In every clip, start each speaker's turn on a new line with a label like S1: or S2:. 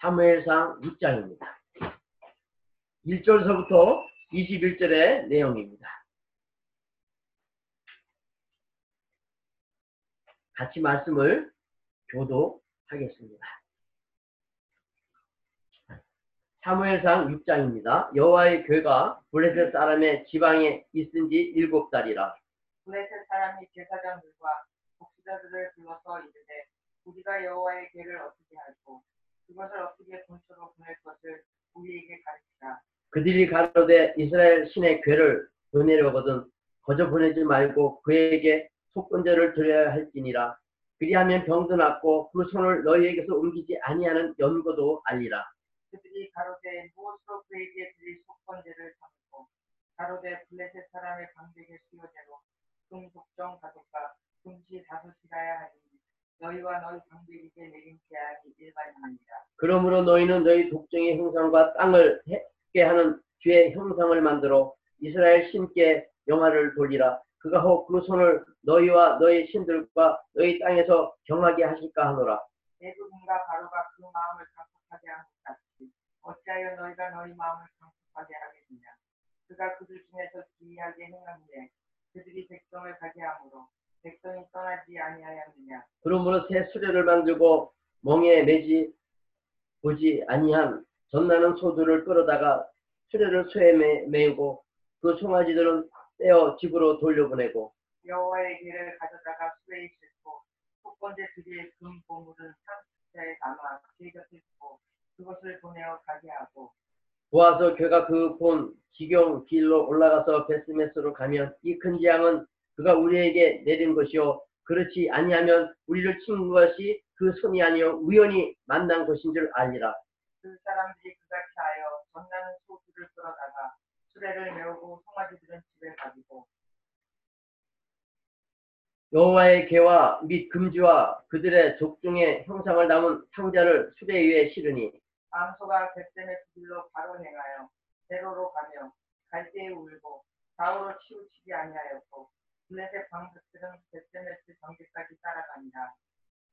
S1: 사무엘상 6장입니다. 1절서부터 21절의 내용입니다. 같이 말씀을 교도하겠습니다. 사무엘상 6장입니다. 여호와의 괴가 블레셋 사람의 지방에 있은 지 일곱 달이라.
S2: 블레셋 사람이 제사장들과 목수자들을 불러서 이르되 우리가 여호와의 괴를 어떻게 할고 그것을 어떻게 본처로 보낼 것을 우리에게 가르치라.
S1: 그들이 가로되 이스라엘 신의 괴를 보내려거든 거저 보내지 말고 그에게 속건제를 드려야 할지니라. 그리하면 병도 낫고 그 손을 너희에게서 옮기지 아니하는 연고도 알리라.
S2: 그들이 가로되 무엇으로 그에게 드릴 속건제를 삼고 가로되 블레셋 사람의 방백의 수요대로 금독정 가족과 금시 다섯이라야 하니 너희와 너희 방백에게 내린 재앙이 일반이니라.
S1: 그러므로 너희는 너희 독정의 형상과 땅을 했게 하는 주의 형상을 만들어 이스라엘 신께 영화를 돌리라. 그가 혹 그 손을 너희와 너희 신들과 너희 땅에서 경하게 하실까 하노라.
S2: 애굽인과 바로가 그 마음을 강팍하게 한 것 같이 어찌하여 너희가 너희 마음을 강팍하게 하겠느냐 그가 그들 중에서 기이하게 행하는데 그들이 백성을 가게 하므로 백성이 떠나지 아니하였느냐?
S1: 그러므로 새 수레를 만들고 멍에 매지 보지 아니한 전나는 소들을 끌어다가 수레를 쇠에 매, 메우고 그 송아지들은 떼어 집으로 돌려보내고
S2: 여호와의 길을 가져다가 수레에 싣고 첫 번째 드릴 금 보물은 상수자에 담아 제 곁에 두고 그것을 보내어 가게 하고
S1: 보아서 그가 그 본 지경 길로 올라가서 베스메스로 가면 이큰 재앙은 그가 우리에게 내린 것이요. 그렇지 아니하면 우리를 친 것이 그 손이 아니요. 우연히 만난 것인 줄 알리라.
S2: 그 사람들이 그같이 하여 전나는 소들을 끌어다가 수레를 메우고 송아지들은 집에 가지고
S1: 여호와의 개와 및 금지와 그들의 족종의 형상을 담은 상자를 수레 위에 실으니
S2: 암소가 벳셈의 길로 바로 행하여 대로로 가며 갈대에 울고 좌우로 치우치지 아니하였고 블레셋 방백들은 벳셈에스 경계까지 따라갑니다.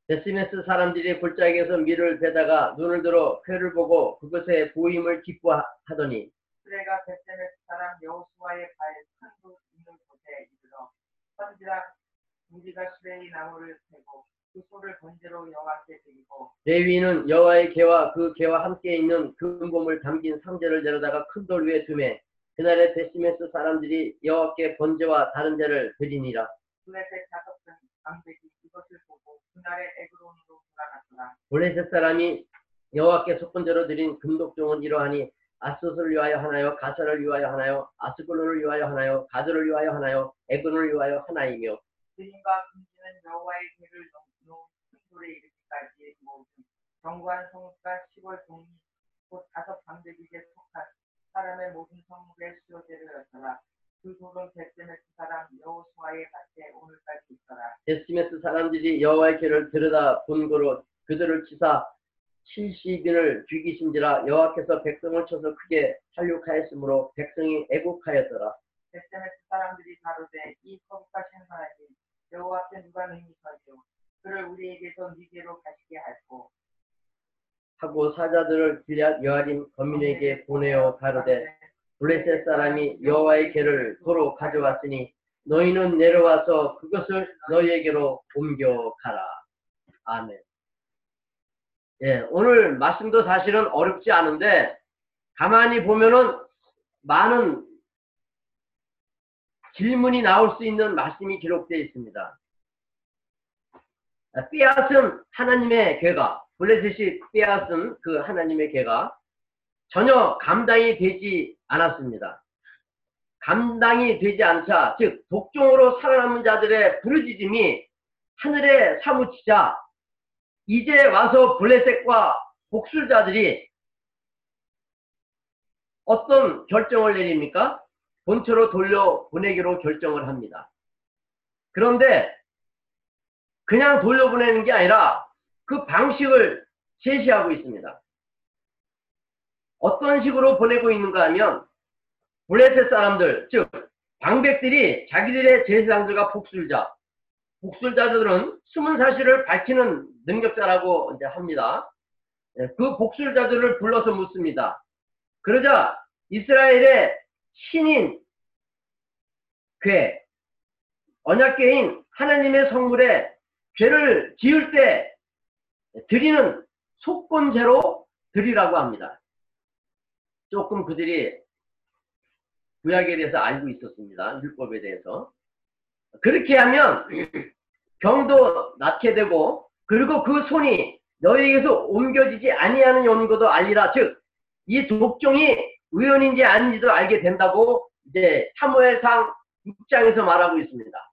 S1: 베스메스 사람들이 골짜기에서 밀을 베다가 눈을 들어 회를 보고 그것의 보임을 기뻐하더니
S2: 수레가 벳셈에스 사람 여호수아의 발에 큰돌 있는 곳에 이르러 선지라 우리가 수레의 나무를 패고 그 소를 번제로 여호와께 드리고
S1: 레위인은 여호와의 궤와 그 궤와 함께 있는 금보물 담긴 상자를 내려다가 큰 돌 위에 두매 그날에 벧세메스 사람들이 여호와께 번제와 다른 제를 드리니라.
S2: 블레셋 다섯 방백이 이것을 보고 그날에 에그론으로 돌아갔더라.
S1: 블레셋 사람이 여호와께 속건제로 드린 금독종은 이러하니 아스돗을 위하여 하나요? 가사를 위하여 하나요? 아스글론을 위하여 하나요? 가드를 위하여 하나요? 에그론을 위하여 하나이며.
S2: 드림과 금지는 여호와의 길을 놓은 큰 돌에 이르기까지 모든 정관 성과 시골 동리 곧 다섯 방백에게 속한 사람의 모든 성물의 수요대로였더라. 그 돌은 베스메스 사람 여호수아의 밭에 오늘까지 있더라.
S1: 베스메스 사람들이 여호와의 길을 들여다 본 거로 그들을 치사 70인을 죽이신지라 여호와께서 백성을 쳐서 크게 살육하였으므로 백성이 애국하였더라.
S2: 베스메스 사람들이 가로되 이 거룩하신 하나님 여호와 앞에 누가 능히 서리요 그를 우리에게서 니게로 가시게 할고
S1: 하고 사자들을 길앗 여아림 거민에게 보내어 가로되 블레셋 사람이 여호와의 개를 도로 가져왔으니 너희는 내려와서 그것을 너희에게로 옮겨가라. 아멘. 예, 오늘 말씀도 사실은 어렵지 않은데 가만히 보면은 많은 질문이 나올 수 있는 말씀이 기록되어 있습니다. 아, 빼앗은 하나님의 개가 블레셋이 빼앗은 그 하나님의 개가 전혀 감당이 되지 않았습니다. 감당이 되지 않자, 즉 독종으로 살아남은 자들의 부르짖음이 하늘에 사무치자 이제 와서 블레셋과 복술자들이 어떤 결정을 내립니까? 본처로 돌려보내기로 결정을 합니다. 그런데 그냥 돌려보내는 게 아니라 그 방식을 제시하고 있습니다. 어떤 식으로 보내고 있는가 하면 블레셋 사람들, 즉 방백들이 자기들의 제사장들과 복술자, 복술자들은 숨은 사실을 밝히는 능력자라고 이제 합니다. 예, 그 복술자들을 불러서 묻습니다. 그러자 이스라엘의 신인 괴, 언약궤인 하나님의 성물에 죄를 지을 때 드리는 속건제로 드리라고 합니다. 조금 그들이 구약에 대해서 알고 있었습니다. 율법에 대해서. 그렇게 하면 병도 낫게 되고 그리고 그 손이 너희에게서 옮겨지지 아니하는 연고도 알리라. 즉, 이 독종이 의원인지 아닌지도 알게 된다고 이제 사무엘상 6장에서 말하고 있습니다.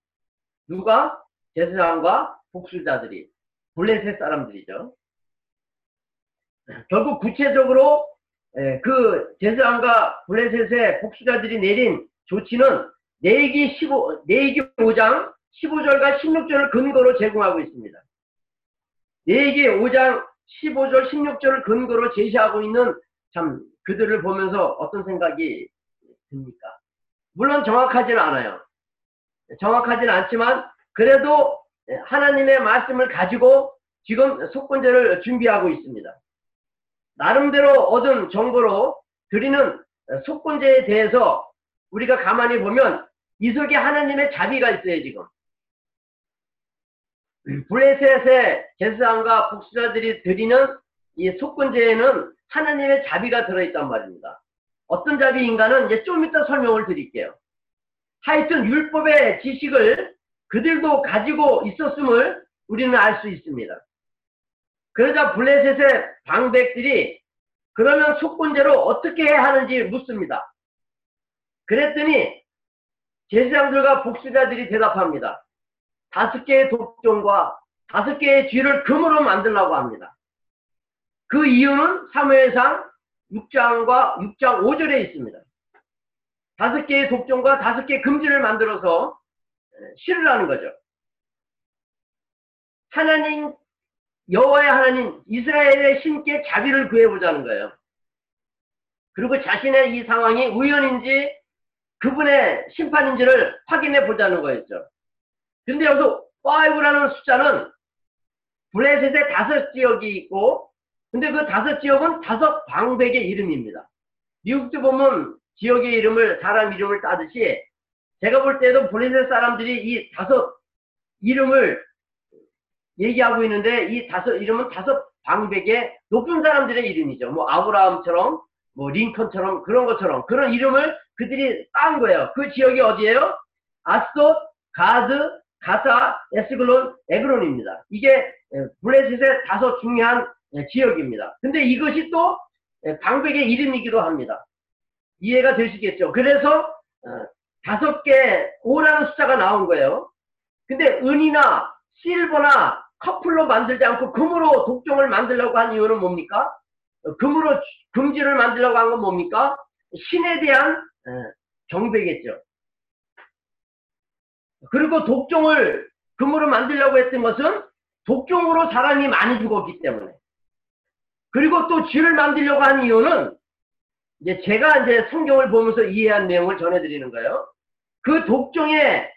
S1: 누가? 제사장과 복수자들이 블레셋 사람들이죠. 결국 구체적으로 예, 그 제사장과 블레셋의 복수자들이 내린 조치는 내기 15, 내기 5장 15절과 16절을 근거로 제공하고 있습니다. 내기 5장 15절 16절을 근거로 제시하고 있는 참 그들을 보면서 어떤 생각이 듭니까? 물론 정확하지는 않아요. 정확하지는 않지만 그래도 하나님의 말씀을 가지고 지금 속건제를 준비하고 있습니다. 나름대로 얻은 정보로 드리는 속건제에 대해서 우리가 가만히 보면 이 속에 하나님의 자비가 있어요, 지금. 블레셋의 제사장과 복수자들이 드리는 이 속건제에는 하나님의 자비가 들어있단 말입니다. 어떤 자비인가는 이제 좀 이따 설명을 드릴게요. 하여튼 율법의 지식을 그들도 가지고 있었음을 우리는 알 수 있습니다. 그러자 블레셋의 방백들이 그러면 속건제로 어떻게 해야 하는지 묻습니다. 그랬더니 제사장들과 복수자들이 대답합니다. 다섯 개의 독종과 다섯 개의 쥐를 금으로 만들라고 합니다. 그 이유는 사무엘상 6장과 6장 5절에 있습니다. 다섯 개의 독종과 다섯 개의 금지를 만들어서 실으라는 거죠. 하나님 여호와의 하나님 이스라엘의 신께 자비를 구해보자는 거예요. 그리고 자신의 이 상황이 우연인지 그분의 심판인지를 확인해 보자는 거였죠. 근데 여기서 5라는 숫자는 블레셋의 다섯 지역이 있고 근데 그 다섯 지역은 다섯 방백의 이름입니다. 미국도 보면 지역의 이름을 사람 이름을 따듯이 제가 볼 때도 블레셋 사람들이 이 다섯 이름을 얘기하고 있는데 이 다섯 이름은 다섯 방백의 높은 사람들의 이름이죠. 뭐 아브라함처럼 뭐 링컨처럼 그런 것처럼 그런 이름을 그들이 딴 거예요. 그 지역이 어디예요? 아스돗, 가드, 가사, 에스글론, 에그론입니다. 이게 블레셋의 다섯 중요한 지역입니다. 근데 이것이 또 방백의 이름이기도 합니다. 이해가 되시겠죠? 그래서 어, 다섯 개, 5라는 숫자가 나온 거예요. 근데 은이나 실버나 커플로 만들지 않고 금으로 독종을 만들려고 한 이유는 뭡니까? 금으로 금지를 만들려고 한 건 뭡니까? 신에 대한 경배겠죠. 그리고 독종을 금으로 만들려고 했던 것은 독종으로 사람이 많이 죽었기 때문에. 그리고 또 쥐를 만들려고 한 이유는 이제 제가 이제 성경을 보면서 이해한 내용을 전해드리는 거예요. 그 독종의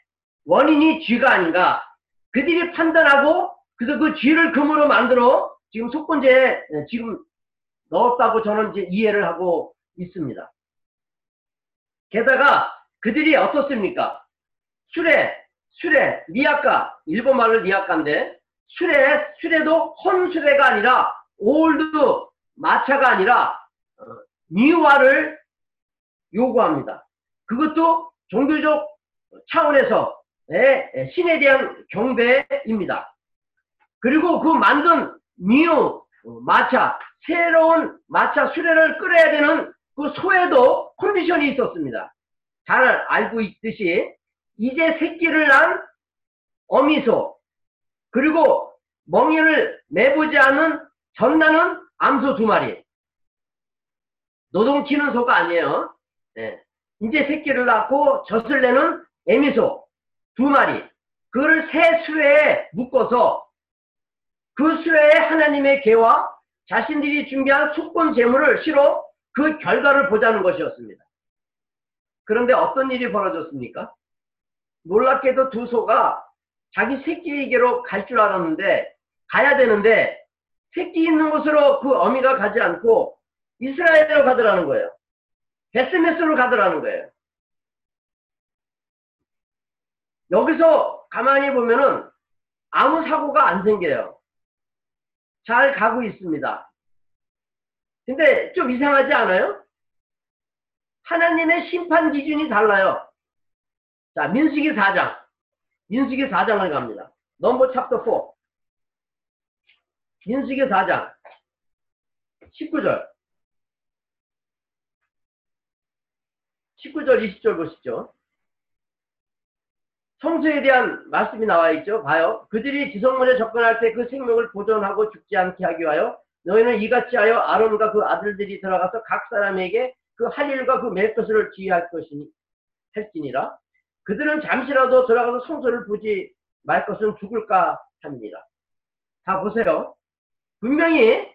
S1: 원인이 쥐가 아닌가. 그들이 판단하고 그래서 그 쥐를 금으로 만들어 지금 속건제에 지금 넣었다고 저는 이제 이해를 하고 있습니다. 게다가 그들이 어떻습니까? 수레, 수레, 리아카, 일본 말로 리아카인데 수레, 수레도 헌수레가 아니라 old 마차가 아니라 어, 니화를 요구합니다. 그것도 종교적 차원에서 신에 대한 경배입니다. 그리고 그 만든 new 마차, 새로운 마차 수레를 끌어야 되는 그 소에도 컨디션이 있었습니다. 잘 알고 있듯이 이제 새끼를 낳은 어미소 그리고 멍에를 매보지 않은 젖 나는 암소 두 마리 노동치는 소가 아니에요. 네. 이제 새끼를 낳고 젖을 내는 애미소 두 마리 그거를 새 수레에 묶어서 그 수레에 하나님의 개와 자신들이 준비한 속건 재물을 실어 그 결과를 보자는 것이었습니다. 그런데 어떤 일이 벌어졌습니까? 놀랍게도 두 소가 자기 새끼에게로 갈 줄 알았는데 가야 되는데 새끼 있는 곳으로 그 어미가 가지 않고 이스라엘로 가더라는 거예요. 베스메스로 가더라는 거예요. 여기서 가만히 보면은 아무 사고가 안 생겨요. 잘 가고 있습니다. 근데 좀 이상하지 않아요? 하나님의 심판 기준이 달라요. 자, 민수기 4장. 민수기 4장을 갑니다. 넘버 챕터 4. 민수기 4장. 19절. 19절, 20절 보시죠. 성수에 대한 말씀이 나와 있죠. 봐요. 그들이 지성문에 접근할 때 그 생명을 보존하고 죽지 않게 하기 위하여 너희는 이같이 하여 아론과 그 아들들이 들어가서 각 사람에게 그 할 일과 그 맬 것을 지휘할 것이니 할지니라. 그들은 잠시라도 들어가서 성소를 보지 말 것은 죽을까 합니다. 다 보세요. 분명히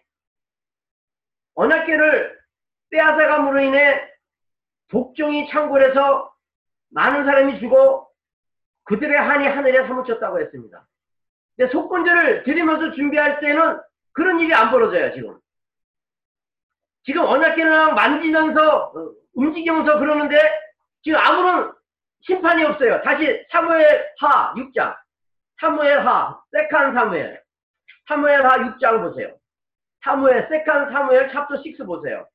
S1: 언약계를 빼앗아감으로 인해 복종이 창궐해서 많은 사람이 죽어 그들의 한이 하늘에 사무쳤다고 했습니다. 근데 속건제를 드리면서 준비할 때는 그런 일이 안 벌어져요, 지금. 지금 언약계는 만지면서, 어, 움직이면서 그러는데, 지금 아무런 심판이 없어요. 다시 사무엘 하 6장. 사무엘 하, 세칸 사무엘. 사무엘 하 6장 보세요. 사무엘, 세칸 사무엘 챕터 6 보세요.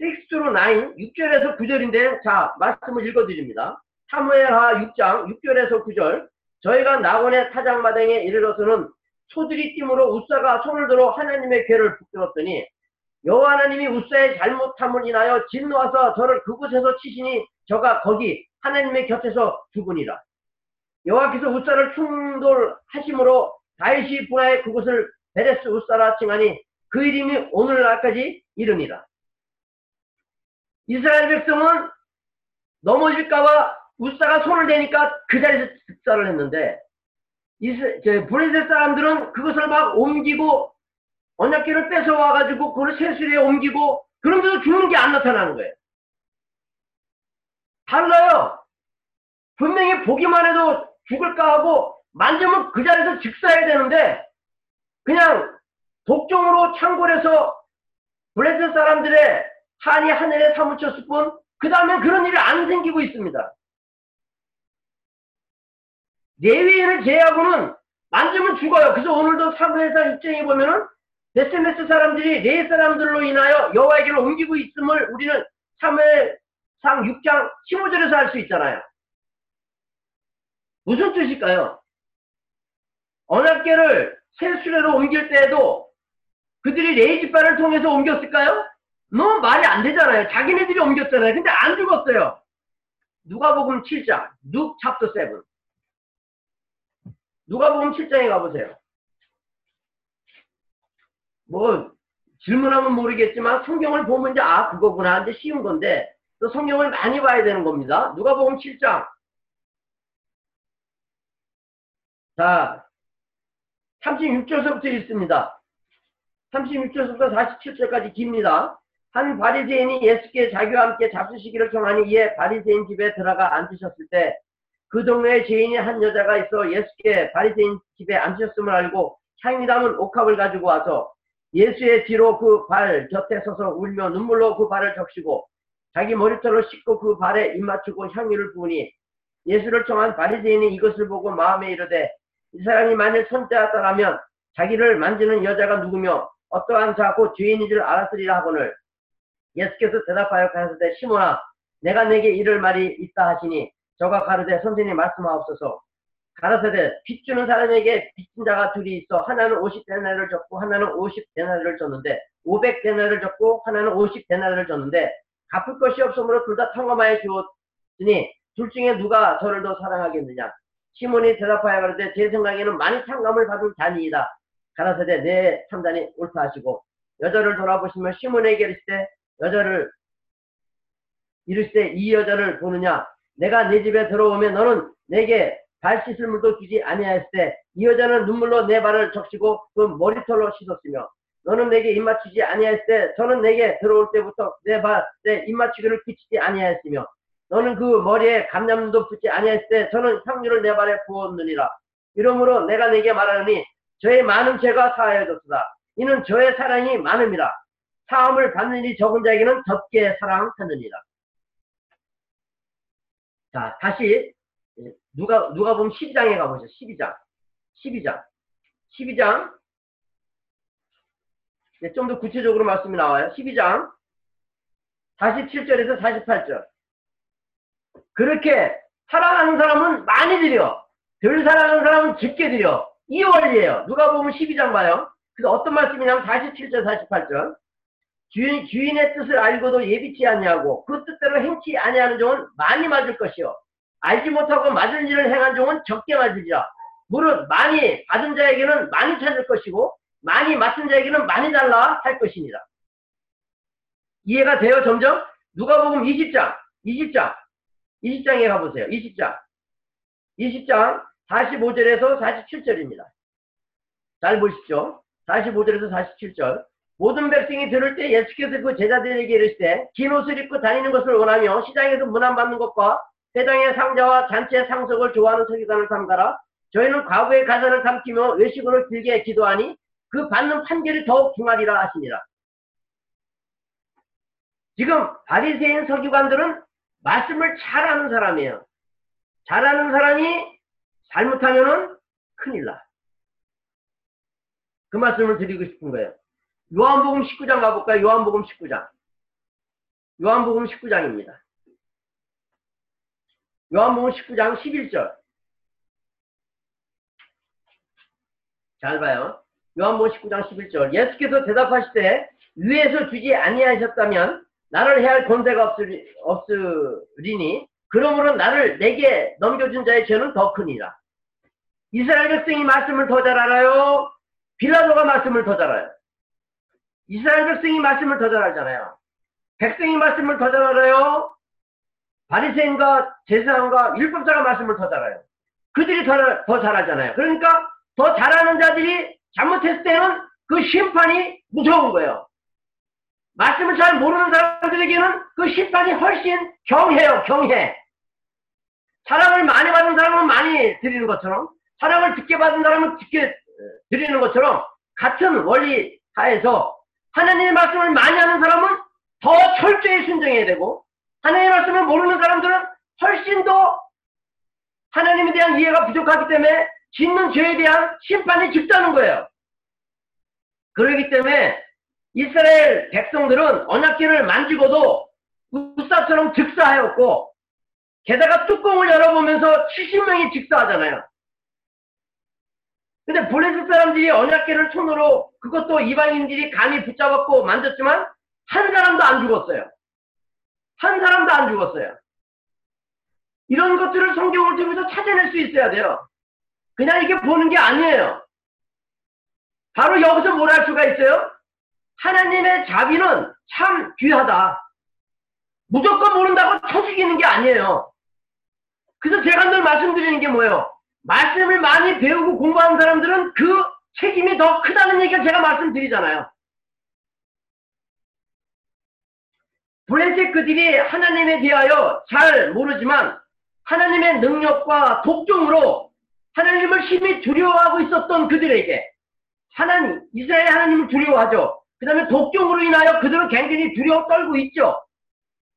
S1: 6로 9, 6절에서 9절인데, 자, 말씀을 읽어드립니다. 사무엘하 6장 6절에서 9절 저희가 낙원의 타작마당에 이르러서는 소들이 띠으로 우사가 손을 들어 하나님의 괴를 붙들었더니 여호와 하나님이 우사의 잘못함을 인하여 진노하사 저를 그곳에서 치시니 저가 거기 하나님의 곁에서 죽으니라. 여호와께서 우사를 충돌하심으로 다윗이 분하에 그곳을 베레스 우사라 칭하니 그 이름이 오늘날까지 이르니라. 이스라엘 백성은 넘어질까봐 우사가 손을 대니까 그 자리에서 즉사를 했는데 이스, 저, 브레셀 사람들은 그것을 막 옮기고 언약계를 뺏어와가지고 그걸 세수리에 옮기고 그런데도 죽는 게 안 나타나는 거예요. 달라요. 분명히 보기만 해도 죽을까 하고 만지면 그 자리에서 즉사해야 되는데 그냥 독종으로 창궐해서 브레셀 사람들의 한이 하늘에 사무쳤을 뿐 그 다음에 그런 일이 안 생기고 있습니다. 레위인을 제외하고는 만지면 죽어요. 그래서 오늘도 사무엘상 입장에 보면은 베스메스 사람들이 네 사람들로 인하여 여호와에게로 옮기고 있음을 우리는 사무엘상 6장 15절에서 알 수 있잖아요. 무슨 뜻일까요? 언약궤를 새 수레로 옮길 때에도 그들이 레위지파를 통해서 옮겼을까요? 너무 말이 안 되잖아요. 자기네들이 옮겼잖아요. 근데 안 죽었어요. 누가복음 7장, Luke chapter 7. 누가복음 7장에 가보세요. 뭐 질문하면 모르겠지만 성경을 보면 이제 아 그거구나 이제 쉬운 건데 또 성경을 많이 봐야 되는 겁니다. 누가복음 7장. 자 36절서부터 읽습니다. 36절서부터 47절까지 깁니다. 한 바리새인이 예수께 자기와 함께 잡수시기를 청하니 이에 바리새인 집에 들어가 앉으셨을 때 그 동네에 죄인이 한 여자가 있어 예수께 바리새인 집에 앉으셨음을 알고 향이 담은 옥합을 가지고 와서 예수의 뒤로 그 발 곁에 서서 울며 눈물로 그 발을 적시고 자기 머리털로 씻고 그 발에 입 맞추고 향유를 부으니 예수를 청한 바리새인이 이것을 보고 마음에 이르되 이 사람이 만일 손대었다라면 자기를 만지는 여자가 누구며 어떠한 자고 죄인인 줄 알았으리라 하거늘 예수께서 대답하여 가라사대 시몬아 내가 내게 이를 말이 있다 하시니 저가 가르되 선생님 말씀하옵소서. 가라사대 빚 주는 사람에게 빚진 자가 둘이 있어 하나는 50데나리를 줬고 하나는 50데나리를 줬는데 500데나리를 줬고 하나는 50데나리를 줬는데 갚을 것이 없으므로 둘 다 탕감하여 주었으니 둘 중에 누가 저를 더 사랑하겠느냐? 시몬이 대답하여 가르되 제 생각에는 많이 탕감을 받은 자니이다. 가라사대 내 판단이 옳다 하시고 여자를 돌아보시면 시몬에게 이르시되 여자를 이르시되 이 여자를 보느냐? 내가 네 집에 들어오면 너는 내게 발 씻을 물도 주지 아니하였을 때 이 여자는 눈물로 내 발을 적시고 그 머리털로 씻었으며 너는 내게 입맞추지 아니하였을 때 저는 내게 들어올 때부터 내 발에 입맞추기를 끼치지 아니하였으며 너는 그 머리에 감염도 붙지 아니하였을 때 저는 향유를 내 발에 부었느니라. 이러므로 내가 내게 말하노니 저의 많은 죄가 사하여졌다. 이는 저의 사랑이 많음이라. 사함을 받는 이 적은 자에게는 적게 사랑하느니라. 자, 다시 누가 누가 보면 12장에 가보죠. 12장. 12장. 12장. 네, 좀더 구체적으로 말씀이 나와요. 12장. 47절에서 48절. 그렇게 사랑하는 사람은 많이 드려. 덜 사랑하는 사람은 적게 드려. 이 원리예요. 누가 보면 12장 봐요. 그래서 어떤 말씀이냐면 47절, 48절. 주인, 주인의 뜻을 알고도 예비치 아니하고 그 뜻대로 행치 아니하는 종은 많이 맞을 것이요. 알지 못하고 맞은 일을 행한 종은 적게 맞으리라. 무릇 많이 받은 자에게는 많이 찾을 것이고 많이 맡은 자에게는 많이 달라 할 것이니라. 이해가 돼요 점점? 누가 보면 20장, 20장, 20장에 가보세요. 20장, 20장 45절에서 47절입니다. 잘 보십시오. 45절에서 47절. 모든 백성이 들을 때 예수께서 그 제자들에게 이르시되 긴 옷을 입고 다니는 것을 원하며 시장에서 문안받는 것과 세상의 상자와 잔치의 상속을 좋아하는 서기관을 삼가라. 저희는 과거의 가사를 삼키며 외식으로 길게 기도하니 그 받는 판결이 더욱 중하리라 하시니라. 지금 바리새인 서기관들은 말씀을 잘하는 사람이에요. 잘하는 사람이 잘못하면은 큰일 나. 그 말씀을 드리고 싶은 거예요. 요한복음 19장 가볼까요? 요한복음 19장. 요한복음 19장입니다. 요한복음 19장 11절. 잘 봐요. 요한복음 19장 11절. 예수께서 대답하시되 위에서 주지 아니하셨다면 나를 해할 권세가 없으리, 없으리니 그러므로 나를 내게 넘겨준 자의 죄는 더 크니라. 이스라엘 백성이 말씀을 더 잘 알아요? 빌라도가 말씀을 더 잘 알아요? 이스라엘 백성이 말씀을 더 잘 알잖아요. 백성이 말씀을 더 잘 알아요? 바리새인과 제사장과 율법자가 말씀을 더 잘 알아요. 그들이 더, 더 잘하잖아요. 그러니까 더 잘하는 자들이 잘못했을 때는 그 심판이 무서운 거예요. 말씀을 잘 모르는 사람들에게는 그 심판이 훨씬 경해요, 경해. 사랑을 많이 받은 사람은 많이 드리는 것처럼, 사랑을 듣게 받은 사람은 듣게 드리는 것처럼, 같은 원리 하에서 하나님의 말씀을 많이 하는 사람은 더 철저히 순종해야 되고, 하나님의 말씀을 모르는 사람들은 훨씬 더 하나님에 대한 이해가 부족하기 때문에 짓는 죄에 대한 심판이 깊다는 거예요. 그렇기 때문에 이스라엘 백성들은 언약궤를 만지고도 우사처럼 즉사하였고 게다가 뚜껑을 열어보면서 70명이 즉사하잖아요. 근데 블레셋 사람들이 언약궤를 손으로 그것도 이방인들이 감히 붙잡았고 만졌지만 한 사람도 안 죽었어요. 한 사람도 안 죽었어요. 이런 것들을 성경을 통해서 찾아낼 수 있어야 돼요. 그냥 이게 보는 게 아니에요. 바로 여기서 뭘 할 수가 있어요? 하나님의 자비는 참 귀하다. 무조건 모른다고 쳐죽이는 게 아니에요. 그래서 제가 늘 말씀드리는 게 뭐예요? 말씀을 많이 배우고 공부하는 사람들은 그 책임이 더 크다는 얘기를 제가 말씀드리잖아요. 브레셋 그들이 하나님에 대하여 잘 모르지만 하나님의 능력과 독종으로 하나님을 심히 두려워하고 있었던 그들에게 하나님, 이스라엘 하나님을 두려워하죠. 그 다음에 독종으로 인하여 그들은 굉장히 두려워 떨고 있죠.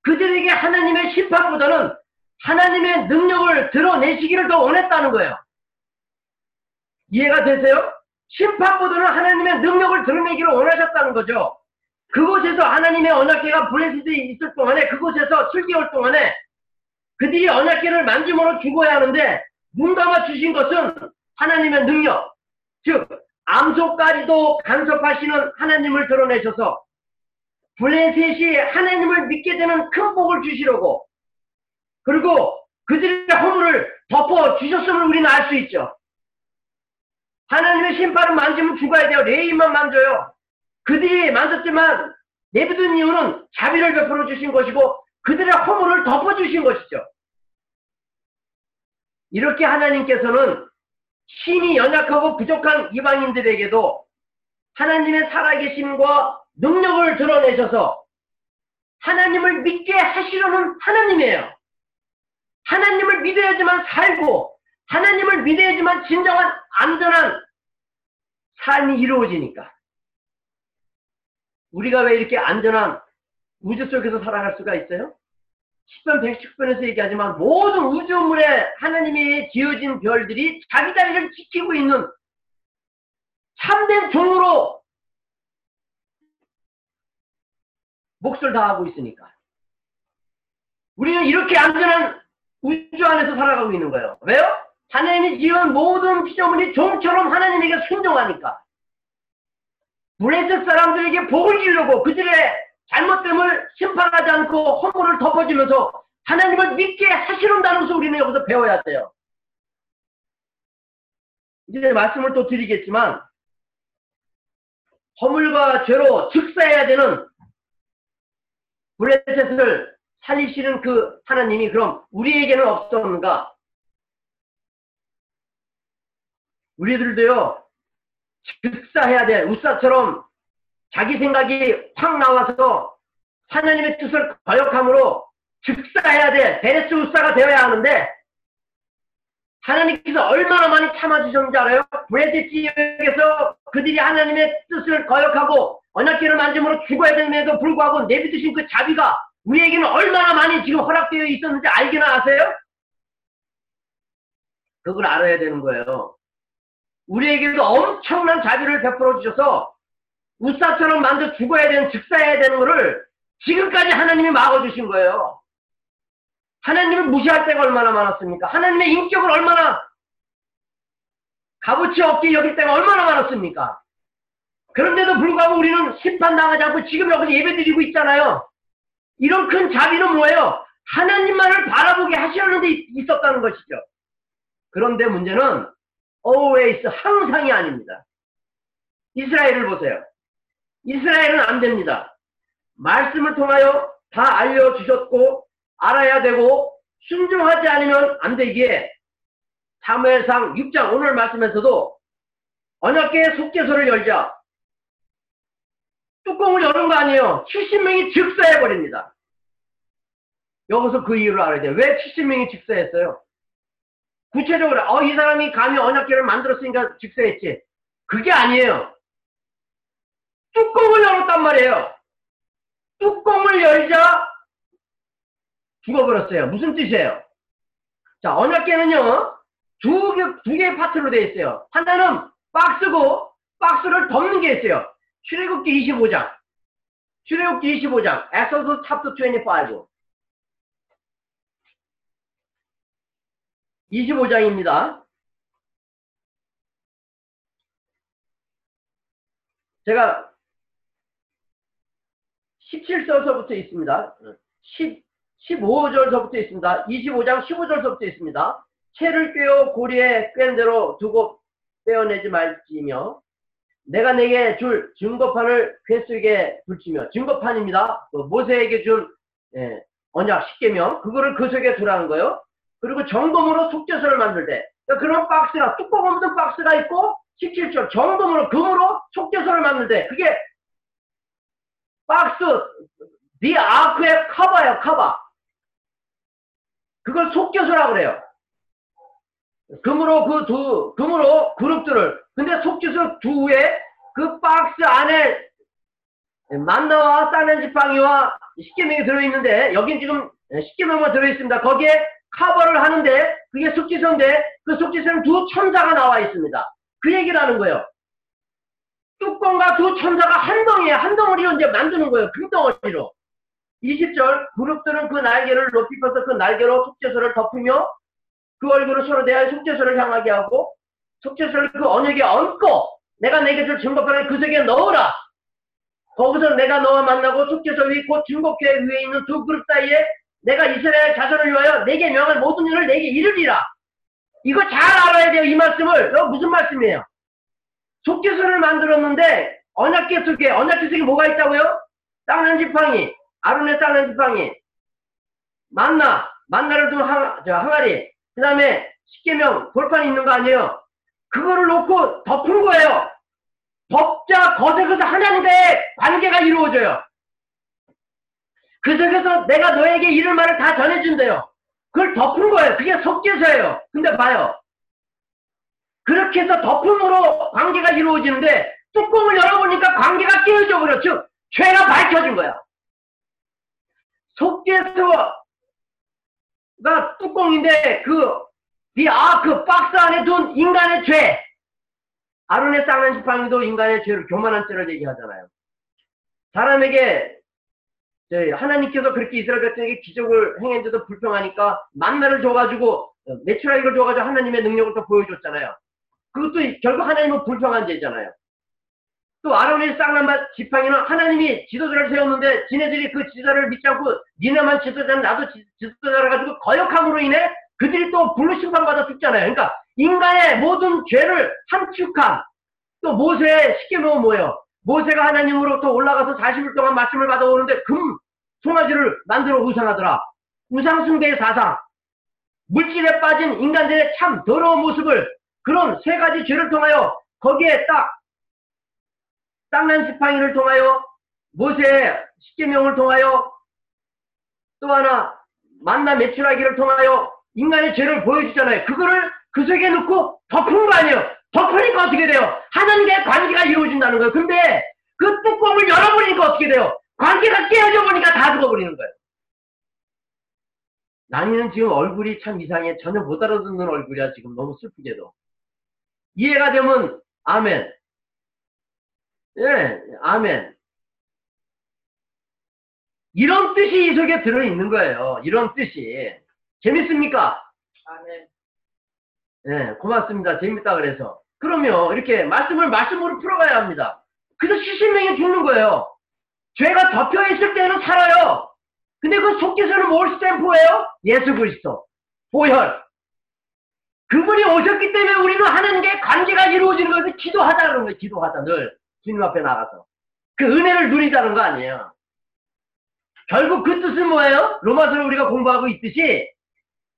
S1: 그들에게 하나님의 심판보다는 하나님의 능력을 드러내시기를 더 원했다는 거예요. 이해가 되세요? 심판보다는 하나님의 능력을 드러내기를 원하셨다는 거죠. 그곳에서 하나님의 언약계가 블레셋에 있을 동안에 그곳에서 7개월 동안에 그들이 언약계를 만지므로 죽어야 하는데 눈 감아 주신 것은 하나님의 능력, 즉 암소까지도 간섭하시는 하나님을 드러내셔서 블레셋이 하나님을 믿게 되는 큰 복을 주시려고 그리고 그들의 허물을 덮어 주셨음을 우리는 알 수 있죠. 하나님의 심판을 만지면 죽어야 돼요. 레위인만 만져요. 그들이 만졌지만 내비둔 이유는 자비를 베풀어 주신 것이고 그들의 허물을 덮어 주신 것이죠. 이렇게 하나님께서는 신이 연약하고 부족한 이방인들에게도 하나님의 살아계심과 능력을 드러내셔서 하나님을 믿게 하시려는 하나님이에요. 하나님을 믿어야지만 살고 하나님을 믿어야지만 진정한 안전한 삶이 이루어지니까 우리가 왜 이렇게 안전한 우주 속에서 살아갈 수가 있어요? 10번, 110번에서 얘기하지만 모든 우주 만물에 하나님이 지어진 별들이 자기 자리를 지키고 있는 참된 종으로 몫을 다하고 있으니까. 우리는 이렇게 안전한 우주 안에서 살아가고 있는 거예요. 왜요? 하나님이 지은 모든 피조물이 종처럼 하나님에게 순종하니까. 블레셋 사람들에게 복을 주려고 그들의 잘못됨을 심판하지 않고 허물을 덮어주면서 하나님을 믿게 하시는다는 것을 우리는 여기서 배워야 돼요. 이제 말씀을 또 드리겠지만 허물과 죄로 즉사해야 되는 브레셋을 살리시는 그 하나님이 그럼 우리에게는 없었는가? 우리들도요 즉사해야 돼. 우사처럼 자기 생각이 확 나와서 하나님의 뜻을 거역함으로 즉사해야 돼. 베레스 우사가 되어야 하는데 하나님께서 얼마나 많이 참아주셨는지 알아요? 브레드 지역에서 그들이 하나님의 뜻을 거역하고 언약계를 만짐으로 죽어야 됨에도 불구하고 내비두신 그 자비가 우리에게는 얼마나 많이 지금 허락되어 있었는지 알기나 아세요? 그걸 알아야 되는 거예요. 우리에게도 엄청난 자비를 베풀어 주셔서 우사처럼 만져 죽어야 되는 즉사해야 되는 것을 지금까지 하나님이 막아주신 거예요. 하나님을 무시할 때가 얼마나 많았습니까? 하나님의 인격을 얼마나 값어치 없게 여길 때가 얼마나 많았습니까? 그런데도 불구하고 우리는 심판당하지 않고 지금 여기서 예배드리고 있잖아요. 이런 큰 자비는 뭐예요? 하나님만을 바라보게 하시려는 데 있었다는 것이죠. 그런데 문제는 always 항상이 아닙니다. 이스라엘을 보세요. 이스라엘은 안 됩니다. 말씀을 통하여 다 알려주셨고 알아야 되고 순종하지 않으면 안 되기에 사무엘상 6장 오늘 말씀에서도 언약계의 속죄소를 열자 뚜껑을 여는 거 아니에요. 70명이 즉사해버립니다. 여기서 그 이유를 알아야 돼요. 왜 70명이 즉사했어요? 구체적으로 어 이 사람이 감히 언약계를 만들었으니까 즉사했지. 그게 아니에요. 뚜껑을 열었단 말이에요. 뚜껑을 열자 죽어버렸어요. 무슨 뜻이에요? 자, 언약계는요, 두, 개, 두 개의 파트로 되어 있어요. 하나는 박스고, 박스를 덮는 게 있어요. 출애굽기 25장. 출애굽기 25장. 에서스 탑터 25. 25장입니다. 제가 17절서부터 있습니다. 10, 15절서부터 있습니다. 25장 15절서부터 있습니다. 채를 꿰어 고리에 꿰는 대로 두고 빼어내지 말지며 내가 내게 줄 증거판을 괴속에 붙이며 증거판입니다. 그 모세에게 준 예, 언약 10개명 그거를 그 속에 두라는 거예요. 그리고 정금으로 속죄서를 만들 때 그러니까 그런 박스가 뚜껑 없는 박스가 있고 17절 정금으로 금으로 속죄서를 만들 때 그게 박스 네 아크의 커버예요 커버 그걸 속죄서라고 그래요. 금으로 그 두, 금으로 그룹들을. 근데 속죄서 두에 그 박스 안에 만나와 싸는 지팡이와 십계명이 들어있는데, 여긴 지금 십계명만 들어있습니다. 거기에 커버를 하는데, 그게 속죄서인데, 그 속죄서는 두 천사가 나와 있습니다. 그 얘기를 하는 거예요. 뚜껑과 두 천사가 한 덩이에, 한 덩어리로 이제 만드는 거예요. 큰 덩어리로. 20절 그룹들은 그 날개를 높이 펴서 그 날개로 속죄서를 덮으며 그 얼굴을 서로 대하여 속죄서를 향하게 하고 속죄서를 그 언역에 얹고 내가 내게 줄 증거판을 그 속에 넣어라. 거기서 내가 너와 만나고 속죄서 위 곧 증거회 위에 있는 두 그룹 사이에 내가 이스라엘 자손을 위하여 내게 명한 모든 일을 내게 이르리라. 이거 잘 알아야 돼요. 이 말씀을. 이거 무슨 말씀이에요? 속죄서를 만들었는데 언약계 속에 언약계 속에 뭐가 있다고요? 땅난 지팡이 아론의 땅난 지팡이 만나 만나를 둔 항, 저, 항아리 그 다음에 십계명 돌판이 있는 거 아니에요? 그거를 놓고 덮은 거예요. 덮자 거기서 하나님과의 관계가 이루어져요. 그 속에서 내가 너에게 이럴 말을 다 전해준대요. 그걸 덮은 거예요. 그게 속죄서예요. 근데 봐요. 그렇게 해서 덮음으로 관계가 이루어지는데 뚜껑을 열어보니까 관계가 깨어져 버려. 즉 죄가 밝혀진 거야. 속죄소가 뚜껑인데 그, 이 아크 그 박스 안에 둔 인간의 죄. 아론의 쌍난 지팡이도 인간의 죄를 교만한 죄를 얘기하잖아요. 사람에게 하나님께서 그렇게 이스라엘 백성에게 기적을 행했는데도 불평하니까 만나를 줘가지고 내추럴이걸 줘가지고 하나님의 능력을 또 보여줬잖아요. 그것도 결국 하나님은 불평한 죄잖아요. 또 아론의 쌍난 지팡이는 하나님이 지도자를 세웠는데 지네들이 그 지도자를 믿지 않고 니네만 지도자는 나도 지도자라 가지고 거역함으로 인해 그들이 또 불로 심판받아 죽잖아요. 그러니까 인간의 모든 죄를 함축한 또 모세의 십계명은 뭐예요? 모세가 하나님으로 또 올라가서 40일 동안 말씀을 받아오는데 금 송아지를 만들어 우상하더라. 우상숭배의 사상. 물질에 빠진 인간들의 참 더러운 모습을 그런 세 가지 죄를 통하여 거기에 딱 땅난 지팡이를 통하여 모세의 십계명을 통하여 또 하나 만나 매출하기를 통하여 인간의 죄를 보여주잖아요. 그거를 그 속에 넣고 덮은 거 아니에요. 덮으니까 어떻게 돼요? 하나님과의 관계가 이루어진다는 거예요. 근데 그 뚜껑을 열어버리니까 어떻게 돼요? 관계가 깨어져 보니까 다 죽어버리는 거예요. 나니는 지금 얼굴이 참 이상해. 전혀 못 알아듣는 얼굴이야. 지금 너무 슬프게도. 이해가 되면 아멘. 예, 아멘. 이런 뜻이 이 속에 들어있는 거예요. 이런 뜻이. 재밌습니까?
S2: 아멘.
S1: 예, 고맙습니다. 재밌다 그래서. 그러면 이렇게 말씀을 말씀으로 풀어가야 합니다. 그래서 시신명이 죽는 거예요. 죄가 덮여 있을 때는 살아요. 근데 그 속기서는 뭘 스탬프예요? 예수 그리스도. 보혈. 그분이 오셨기 때문에 우리는 하나님께 관계가 이루어지는 거예요. 기도하자는 거예요. 기도하자 늘. 주님 앞에 나가서. 그 은혜를 누리자는 거 아니에요. 결국 그 뜻은 뭐예요? 로마서를 우리가 공부하고 있듯이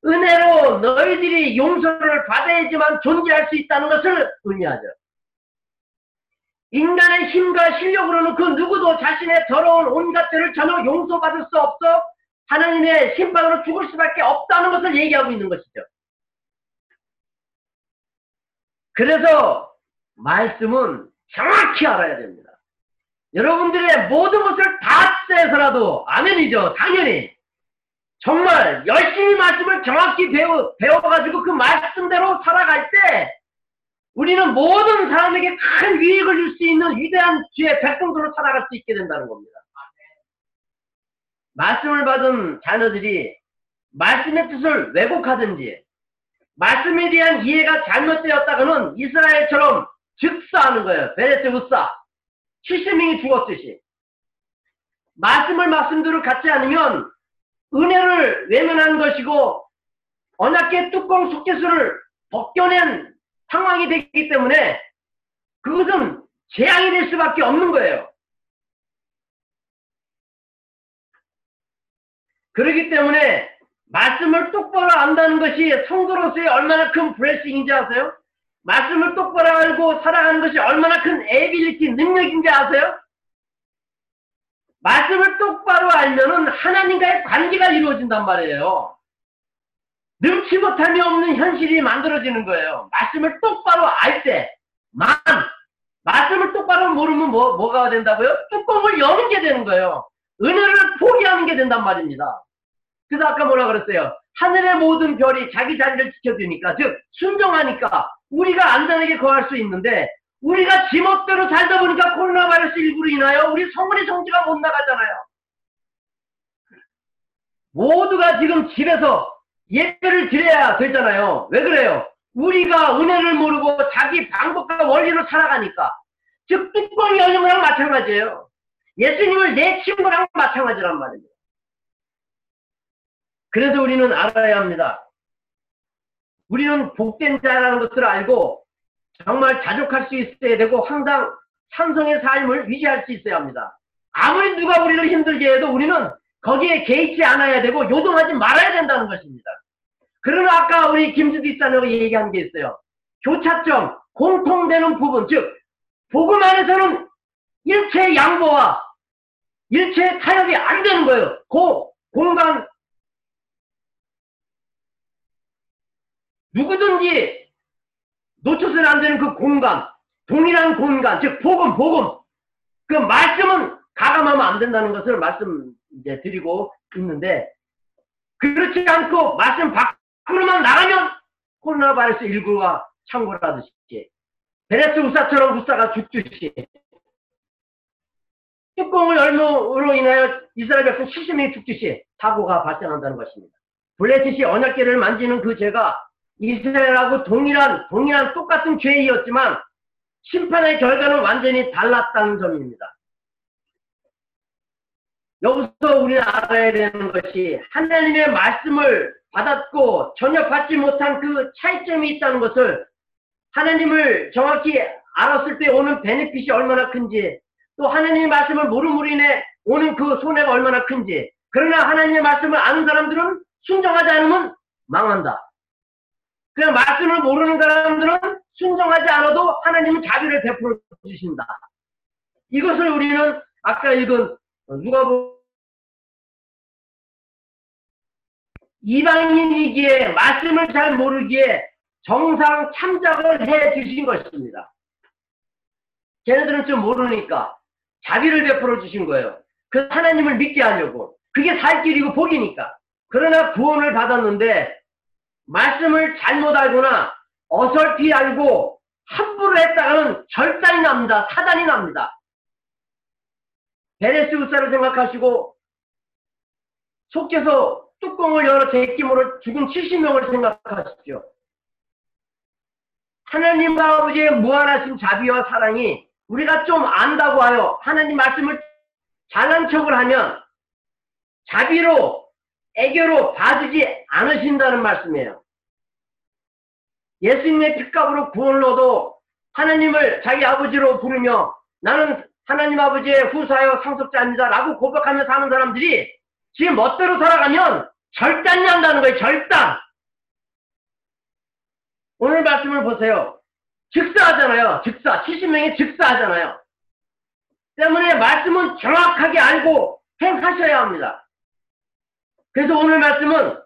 S1: 은혜로 너희들이 용서를 받아야지만 존재할 수 있다는 것을 의미하죠. 인간의 힘과 실력으로는 그 누구도 자신의 더러운 온갖 죄를 전혀 용서받을 수 없어 하나님의 심판으로 죽을 수밖에 없다는 것을 얘기하고 있는 것이죠. 그래서 말씀은 정확히 알아야 됩니다. 여러분들의 모든 것을 다 떼서라도 아멘이죠. 당연히 정말 열심히 말씀을 정확히 배워, 배워가지고 그 말씀대로 살아갈 때 우리는 모든 사람에게 큰 유익을 줄 수 있는 위대한 주의 백성들로 살아갈 수 있게 된다는 겁니다. 말씀을 받은 자녀들이 말씀의 뜻을 왜곡하든지 말씀에 대한 이해가 잘못되었다가는 이스라엘처럼 즉사하는 거예요. 베레스 우사. 70명이 죽었듯이. 말씀을 말씀대로 갖지 않으면 은혜를 외면하는 것이고 언약계 뚜껑 속죄수를 벗겨낸 상황이 되기 때문에 그것은 재앙이 될 수밖에 없는 거예요. 그렇기 때문에 말씀을 똑바로 안다는 것이 성도로서의 얼마나 큰 브레싱인지 아세요? 말씀을 똑바로 알고 살아가는 것이 얼마나 큰 에빌리티, 능력인지 아세요? 말씀을 똑바로 알면은 하나님과의 관계가 이루어진단 말이에요. 능치 못함이 없는 현실이 만들어지는 거예요. 말씀을 똑바로 알 때만 말씀을 똑바로 모르면 뭐, 뭐가 된다고요? 뚜껑을 여는 게 되는 거예요. 은혜를 포기하는 게 된단 말입니다. 그래서 아까 뭐라 그랬어요? 하늘의 모든 별이 자기 자리를 지켜주니까, 즉, 순종하니까 우리가 안전하게 거할 수 있는데 우리가 지멋대로 살다 보니까 코로나 바이러스 일부로 인하여 우리 성문의 성지가 못 나가잖아요. 모두가 지금 집에서 예배를 드려야 되잖아요. 왜 그래요? 우리가 은혜를 모르고 자기 방법과 원리로 살아가니까. 즉, 뚜껑이 열린 거랑 마찬가지예요. 예수님을 내 친구랑 마찬가지란 말입니다. 그래서 우리는 알아야 합니다. 우리는 복된 자라는 것을 알고 정말 자족할 수 있어야 되고 항상 산성의 삶을 유지할 수 있어야 합니다. 아무리 누가 우리를 힘들게 해도 우리는 거기에 개의치 않아야 되고 요동하지 말아야 된다는 것입니다. 그러나 아까 우리 김수기 집사님이 얘기한 게 있어요. 교차점, 공통되는 부분, 즉 복음 안에서는 일체 양보와 일체 타협이 안 되는 거예요. 그 공간 누구든지 놓쳐서는 안 되는 그 공간, 동일한 공간, 즉 복음, 복음. 그 말씀은 가감하면 안 된다는 것을 말씀 이제 드리고 있는데 그렇지 않고 말씀 밖으로만 나가면 코로나 바이러스 19가 창궐하듯이 베네스 우사처럼 우사가 죽듯이 뚜껑을 열므로 인하여 이스라엘 백성 70명이 죽듯이 사고가 발생한다는 것입니다. 블레셋이 언약계를 만지는 그 죄가 이스라엘하고 동일한 동일한 똑같은 죄이었지만 심판의 결과는 완전히 달랐다는 점입니다. 여기서 우리는 알아야 되는 것이 하나님의 말씀을 받았고 전혀 받지 못한 그 차이점이 있다는 것을 하나님을 정확히 알았을 때 오는 베네핏이 얼마나 큰지 또 하나님의 말씀을 모름으로 인해 오는 그 손해가 얼마나 큰지 그러나 하나님의 말씀을 아는 사람들은 순종하지 않으면 망한다. 그냥 말씀을 모르는 사람들은 순종하지 않아도 하나님은 자비를 베풀어 주신다. 이것을 우리는 아까 읽은 누가 이방인이기에 말씀을 잘 모르기에 정상 참작을 해 주신 것입니다. 걔네들은 좀 모르니까 자비를 베풀어 주신 거예요. 그 하나님을 믿게 하려고. 그게 살 길이고 복이니까. 그러나 구원을 받았는데 말씀을 잘못 알거나 어설피 알고 함부로 했다가는 절단이 납니다. 사단이 납니다. 베레스우사를 생각하시고 속에서 뚜껑을 열어 제끼으로 죽은 70명을 생각하십시오. 하나님 아버지의 무한하신 자비와 사랑이 우리가 좀 안다고 하여 하나님 말씀을 잘난 척을 하면 자비로 애교로 봐주지 않으신다는 말씀이에요. 예수님의 핏값으로 구원을 얻어 하나님을 자기 아버지로 부르며 나는 하나님 아버지의 후사여 상속자입니다 라고 고백하며 사는 사람들이 지금 멋대로 살아가면 절단이 한다는 거예요. 절단. 오늘 말씀을 보세요. 즉사하잖아요. 즉사. 70명이 즉사하잖아요. 때문에 말씀은 정확하게 알고 행하셔야 합니다. 그래서 오늘 말씀은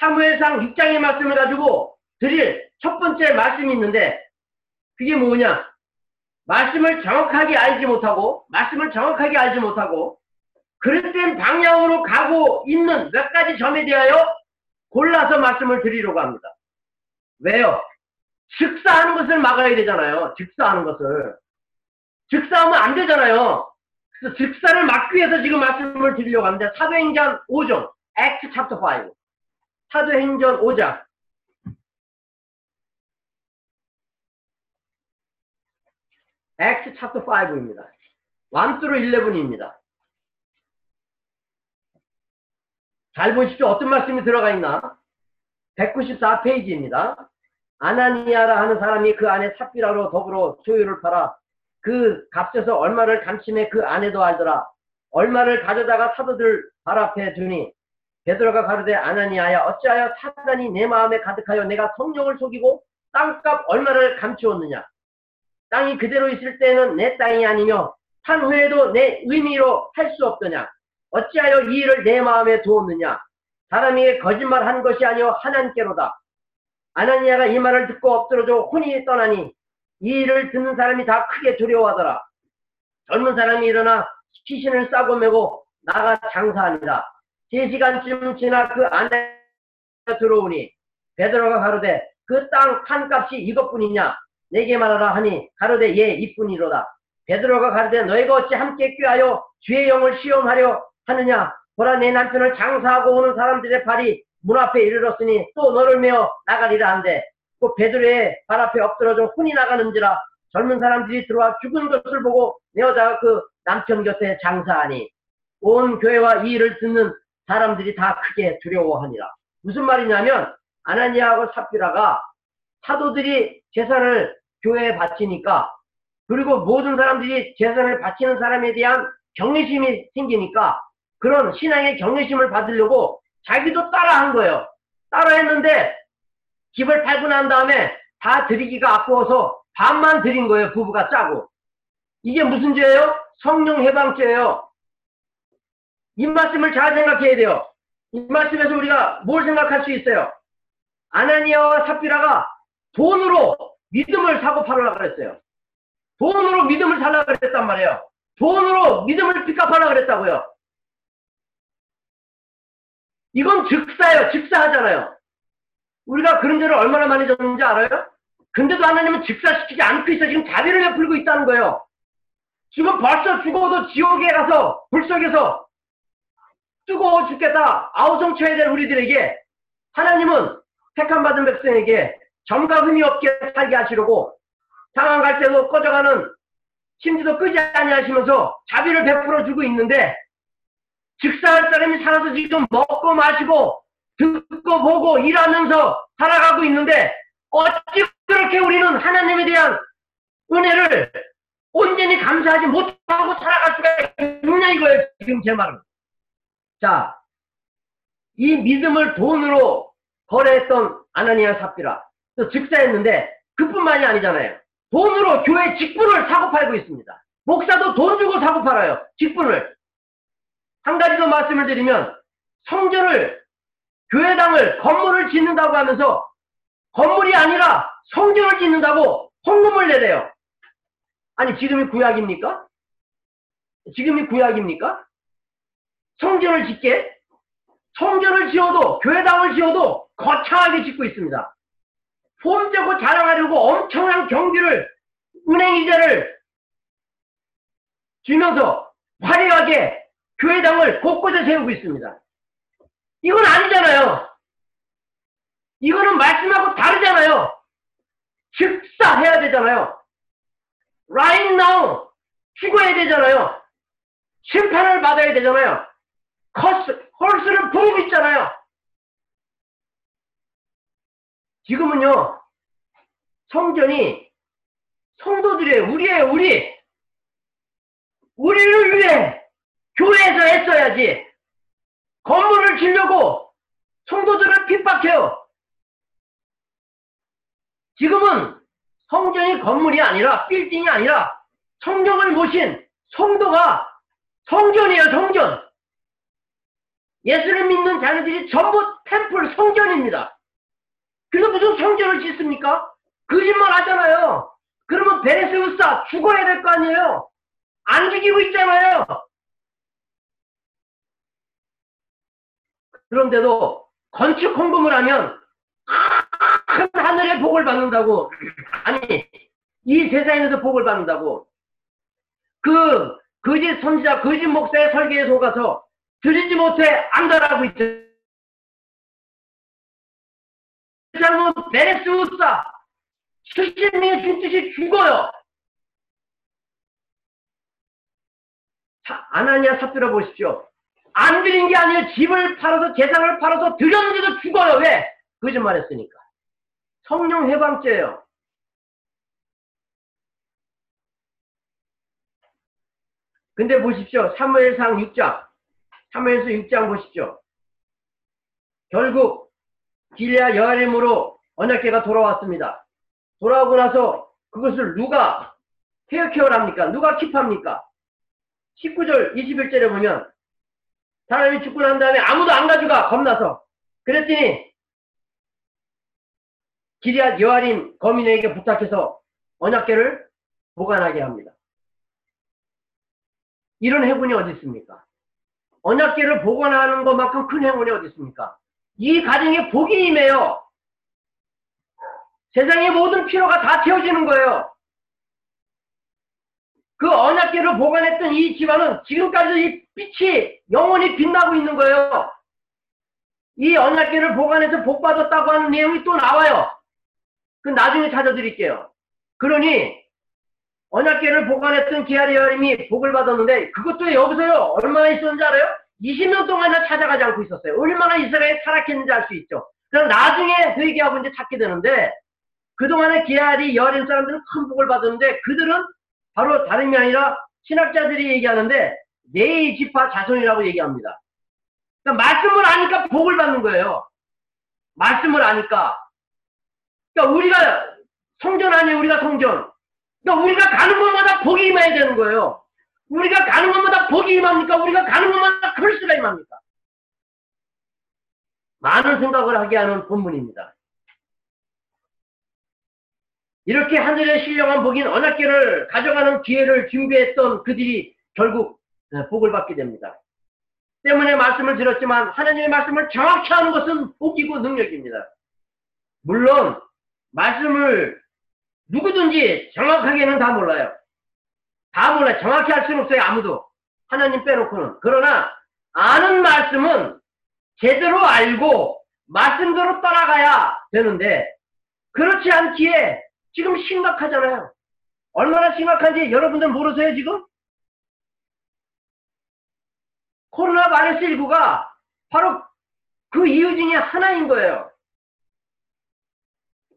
S1: 사무엘상 6장의 말씀을 가지고 드릴 첫 번째 말씀이 있는데 그게 뭐냐? 말씀을 정확하게 알지 못하고 말씀을 정확하게 알지 못하고 그릇된 방향으로 가고 있는 몇 가지 점에 대하여 골라서 말씀을 드리려고 합니다. 왜요? 즉사하는 것을 막아야 되잖아요. 즉사하는 것을. 즉사하면 안 되잖아요. 그래서 즉사를 막기 위해서 지금 말씀을 드리려고 하는데 사도행전 5종, Act Chapter 5. 사도행전 5장. Act Chapter 5입니다. 1 through 11입니다. 잘 보십시오. 어떤 말씀이 들어가 있나? 194페이지입니다. 아나니아라 하는 사람이 그 안에 삽비라로 더불어 소유를 팔아 그 값에서 얼마를 감침해 그 안에도 알더라. 얼마를 가져다가 사도들 발 앞에 두니 베드로가 가로되 아나니아야 어찌하여 사단이 내 마음에 가득하여 내가 성령을 속이고 땅값 얼마를 감추었느냐. 땅이 그대로 있을 때는 내 땅이 아니며 산 후에도 내 의미로 할 수 없더냐. 어찌하여 이 일을 내 마음에 두었느냐. 사람이 거짓말 한 것이 아니요 하나님께로다. 아나니아가 이 말을 듣고 엎드러져 혼이 떠나니 이 일을 듣는 사람이 다 크게 두려워하더라. 젊은 사람이 일어나 시신을 싸고 메고 나가 장사하니라. 세 시간쯤 지나 그 안에 들어오니 베드로가 가로되 그 땅 판값이 이것뿐이냐? 내게 말하라 하니 가로되 예 이뿐이로다. 베드로가 가로되 너희가 어찌 함께 꾀하여 주의 영을 시험하려 하느냐? 보라 내 남편을 장사하고 오는 사람들의 발이 문 앞에 이르렀으니 또 너를 메어 나가리라 한데 그 베드로의 발 앞에 엎드러져 혼이 나가는지라 젊은 사람들이 들어와 죽은 것을 보고 내 여자가 그 남편 곁에 장사하니. 온 교회와 이 일을 듣는 사람들이 다 크게 두려워하니라. 무슨 말이냐면 아나니아하고 삽비라가 사도들이 재산을 교회에 바치니까 그리고 모든 사람들이 재산을 바치는 사람에 대한 경외심이 생기니까 그런 신앙의 경외심을 받으려고 자기도 따라한 거예요. 따라했는데 집을 팔고 난 다음에 다 드리기가 아까워서 반만 드린 거예요. 부부가 짜고. 이게 무슨 죄예요? 성령 해방죄예요. 이 말씀을 잘 생각해야 돼요. 이 말씀에서 우리가 뭘 생각할 수 있어요? 아나니아와 삽비라가 돈으로 믿음을 사고 팔으려고 그랬어요. 돈으로 믿음을 살라고 그랬단 말이에요. 돈으로 믿음을 빚갚하라 그랬다고요. 이건 즉사예요. 즉사하잖아요. 우리가 그런 데를 얼마나 많이 졌는지 알아요? 근데도 하나님은 즉사시키지 않고 있어. 지금 자비를 베풀고 있다는 거예요. 지금 벌써 죽어도 지옥에 가서 불 속에서 뜨거워 죽겠다. 아우성쳐야 될 우리들에게 하나님은 택함받은 백성에게 점과 흠이 없게 살게 하시려고 상황 갈 때도 꺼져가는 심지도 끄지 아니하시면서 자비를 베풀어 주고 있는데 즉사할 사람이 살아서 지금 먹고 마시고 듣고 보고 일하면서 살아가고 있는데 어찌 그렇게 우리는 하나님에 대한 은혜를 온전히 감사하지 못하고 살아갈 수가 있느냐 이거예요 지금 제 말은 자 이 믿음을 돈으로 거래했던 아나니아 삽비라 또 즉사했는데 그뿐만이 아니잖아요 돈으로 교회 직분을 사고 팔고 있습니다 목사도 돈 주고 사고 팔아요 직분을 한 가지 더 말씀을 드리면 성전을 교회당을 건물을 짓는다고 하면서 건물이 아니라 성전을 짓는다고 헌금을 내래요. 아니 지금이 구약입니까? 지금이 구약입니까? 성전을 짓게 성전을 지어도 교회당을 지어도 거창하게 짓고 있습니다. 폼되고 자랑하려고 엄청난 경비를 은행 이자를 주면서 화려하게 교회당을 곳곳에 세우고 있습니다. 이건 아니잖아요. 이거는 말씀하고 다르잖아요. 즉사해야 되잖아요. right now 죽어야 되잖아요. 심판을 받아야 되잖아요. 헐스, 헐스를 부르고 있잖아요. 지금은요, 성전이 성도들이에요. 우리예요, 우리. 우리를 위해 교회에서 했어야지. 건물을 지려고 성도들을 핍박해요. 지금은 성전이 건물이 아니라 빌딩이 아니라 성경을 모신 성도가 성전이에요, 성전. 예수를 믿는 자녀들이 전부 템플 성전입니다. 그래서 무슨 성전을 짓습니까? 거짓말 하잖아요. 그러면 베레스우사 죽어야 될 거 아니에요? 안 죽이고 있잖아요. 그런데도 건축 홍보를 하면 큰 하늘의 복을 받는다고 아니 이 세상에서 복을 받는다고 그 거짓 선지자 거짓 목사의 설계에 속아서 들리지 못해 안달하고 있죠. 세상은 베레스우사 70명이 죽듯이 죽어요. 자, 아나니아 삽들어 보십시오. 안 드린 게 아니에요. 집을 팔아서 재산을 팔아서 드렸는데도 죽어요. 왜? 거짓말 했으니까. 성령 해방죄예요. 근데 보십시오. 사무엘상 6장. 사무엘서 6장 보십시오. 결국 길야 여아림으로 언약계가 돌아왔습니다. 돌아오고 나서 그것을 누가 케어케어를 합니까? 누가 킵합니까? 19절 21절에 보면 사람이 죽고 난 다음에 아무도 안 가져가 겁나서 그랬더니 기리앗 여아린 거민에게 부탁해서 언약계를 보관하게 합니다. 이런 행운이 어디 있습니까? 언약계를 보관하는 것만큼 큰 행운이 어디 있습니까? 이 가정에 복이 임해요. 세상의 모든 필요가 다 채워지는 거예요. 그 언약계를 보관했던 이 집안은 지금까지 이 빛이 영원히 빛나고 있는 거예요. 이 언약계를 보관해서 복 받았다고 하는 내용이 또 나와요. 그 나중에 찾아드릴게요. 그러니 언약계를 보관했던 기아리 여림이 복을 받았는데 그것도 여기서요 얼마나 있었는지 알아요? 20년 동안이나 찾아가지 않고 있었어요. 얼마나 이스라엘이 타락했는지 알 수 있죠. 그럼 나중에 그 얘기하고 이제 찾게 되는데 그동안에 기아리 여린 사람들은 큰 복을 받았는데 그들은 바로 다름이 아니라 신학자들이 얘기하는데 네이 지파 자손이라고 얘기합니다. 그러니까 말씀을 아니까 복을 받는 거예요. 말씀을 아니까. 그러니까 우리가 성전 아니에요. 우리가 성전. 그러니까 우리가 가는 곳마다 복이 임해야 되는 거예요. 우리가 가는 곳마다 복이 임합니까? 우리가 가는 곳마다 글씨가 임합니까? 많은 생각을 하게 하는 본문입니다. 이렇게 하늘에 신령한 복인 언약계를 가져가는 기회를 준비했던 그들이 결국 예, 복을 받게 됩니다. 때문에 말씀을 드렸지만 하나님의 말씀을 정확히 하는 것은 복이고 능력입니다. 물론 말씀을 누구든지 정확하게는 다 몰라요. 다 몰라요. 정확히 할 수는 없어요. 아무도. 하나님 빼놓고는. 그러나 아는 말씀은 제대로 알고 말씀대로 따라가야 되는데 그렇지 않기에 지금 심각하잖아요. 얼마나 심각한지 여러분들 모르세요 지금? 코로나 바이러스 19가 바로 그 이유 중에 하나인 거예요.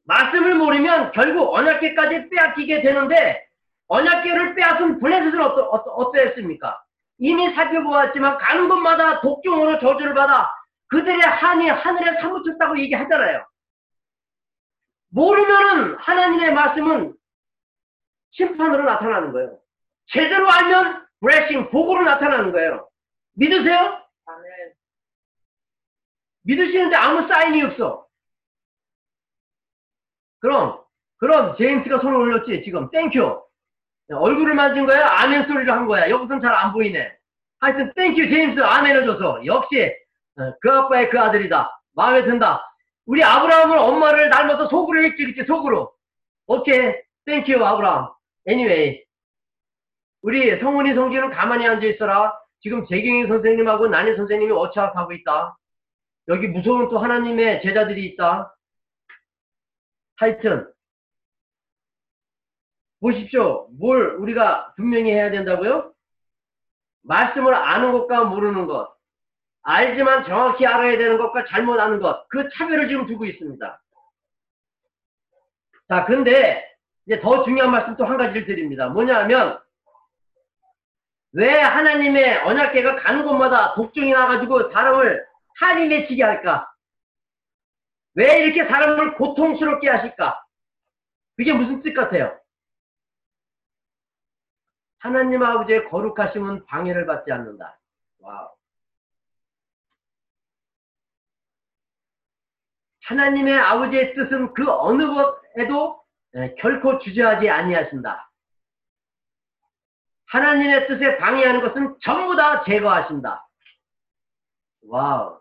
S1: 말씀을 모르면 결국 언약계까지 빼앗기게 되는데 언약계를 빼앗은 블레셋은 어떠, 어떠, 어떠했습니까? 이미 살펴보았지만 가는 곳마다 독종으로 저주를 받아 그들의 한이 하늘에 사무쳤다고 얘기하잖아요. 모르면은 하나님의 말씀은 심판으로 나타나는 거예요. 제대로 알면 브레싱, 복으로 나타나는 거예요. 믿으세요?
S2: 아멘.
S1: 믿으시는데 아무 사인이 없어. 그럼, 그럼 제임스가 손을 올렸지, 지금. Thank you. 얼굴을 만진 거야? 아멘 소리를 한 거야. 여기서는 잘안 보이네. 하여튼, thank you, 제임스. 아멘 해줘서. 역시, 어, 그 아빠의 그 아들이다. 마음에 든다. 우리 아브라함은 엄마를 닮아서 속으로 했지, 그치? 속으로. 오케이. Thank you, 아브라함. anyway. 우리 성훈이 성지는 가만히 앉아 있어라. 지금 재경이 선생님하고 난희 선생님이 어차하고 있다. 여기 무서운 또 하나님의 제자들이 있다. 하여튼 보십시오. 뭘 우리가 분명히 해야 된다고요? 말씀을 아는 것과 모르는 것, 알지만 정확히 알아야 되는 것과 잘못 아는 것, 그 차별을 지금 두고 있습니다. 자, 근데 이제 더 중요한 말씀 또 한 가지를 드립니다. 뭐냐면 왜 하나님의 언약계가 가는 곳마다 독종이 나가지고 사람을 한이 맺히게 할까? 왜 이렇게 사람을 고통스럽게 하실까? 그게 무슨 뜻 같아요? 하나님 아버지의 거룩하심은 방해를 받지 않는다. 와우. 하나님의 아버지의 뜻은 그 어느 것에도 결코 주저하지 아니하신다. 하나님의 뜻에 방해하는 것은 전부 다 제거하신다. 와우.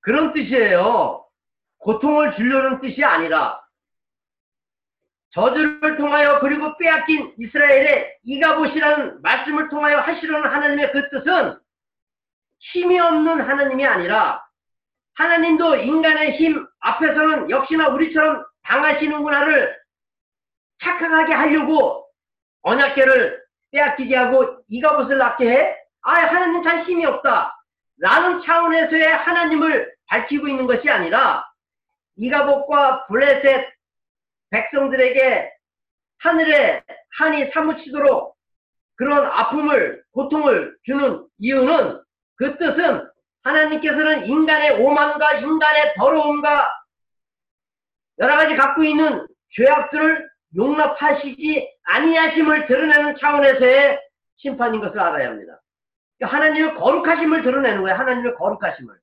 S1: 그런 뜻이에요. 고통을 주려는 뜻이 아니라 저주를 통하여 그리고 빼앗긴 이스라엘의 이가봇이라는 말씀을 통하여 하시려는 하나님의 그 뜻은 힘이 없는 하나님이 아니라 하나님도 인간의 힘 앞에서는 역시나 우리처럼 당하시는구나를 착각하게 하려고 언약계를 빼앗기게 하고 이가봇을 낳게 해? 아, 하나님 잘 힘이 없다. 라는 차원에서의 하나님을 밝히고 있는 것이 아니라 이가봇과 블레셋 백성들에게 하늘에 한이 사무치도록 그런 아픔을 고통을 주는 이유는 그 뜻은 하나님께서는 인간의 오만과 인간의 더러움과 여러 가지 갖고 있는 죄악들을 용납하시지 아니하심을 드러내는 차원에서의 심판인 것을 알아야 합니다. 그러니까 하나님의 거룩하심을 드러내는 거예요. 하나님의 거룩하심을.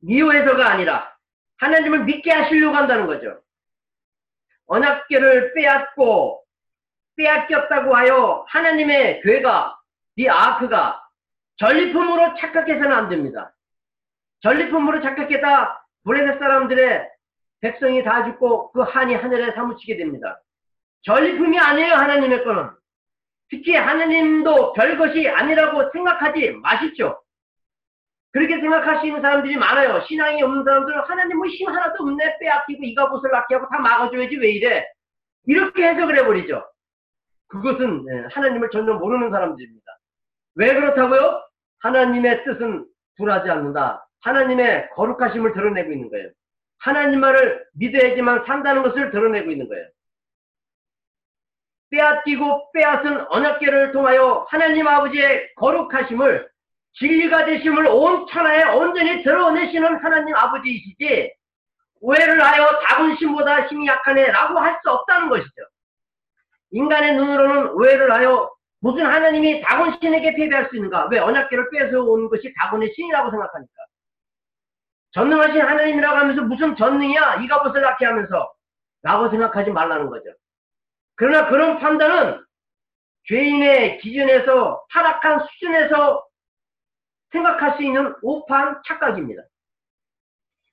S1: 미워해서가 아니라 하나님을 믿게 하시려고 한다는 거죠. 언약계를 빼앗고 빼앗겼다고 하여 하나님의 괴가 이 아크가 전리품으로 착각해서는 안 됩니다. 전리품으로 착각했다 블레셋 사람들의 백성이 다 죽고 그 한이 하늘에 사무치게 됩니다. 전리품이 아니에요 하나님의 거는. 특히 하나님도 별것이 아니라고 생각하지 마십시오. 그렇게 생각하시는 사람들이 많아요. 신앙이 없는 사람들은 하나님 뭐 힘 하나도 없네. 빼앗기고 이가봇을 낳게 하고 다 막아줘야지 왜 이래. 이렇게 해석을 해버리죠. 그것은 예, 하나님을 전혀 모르는 사람들입니다. 왜 그렇다고요? 하나님의 뜻은 불하지 않는다. 하나님의 거룩하심을 드러내고 있는 거예요. 하나님 말을 믿어야지만 산다는 것을 드러내고 있는 거예요. 빼앗기고 빼앗은 언약계를 통하여 하나님 아버지의 거룩하심을 진리가 되심을 온 천하에 온전히 드러내시는 하나님 아버지이시지 오해를 하여 작은 신보다 힘이 약하네 라고 할 수 없다는 것이죠. 인간의 눈으로는 오해를 하여 무슨 하나님이 다곤 신에게 패배할 수 있는가? 왜 언약계를 뺏어온 것이 다곤의 신이라고 생각하니까. 전능하신 하나님이라고 하면서 무슨 전능이야? 이가봇을 낳게 하면서 라고 생각하지 말라는 거죠. 그러나 그런 판단은 죄인의 기준에서 타락한 수준에서 생각할 수 있는 오판 착각입니다.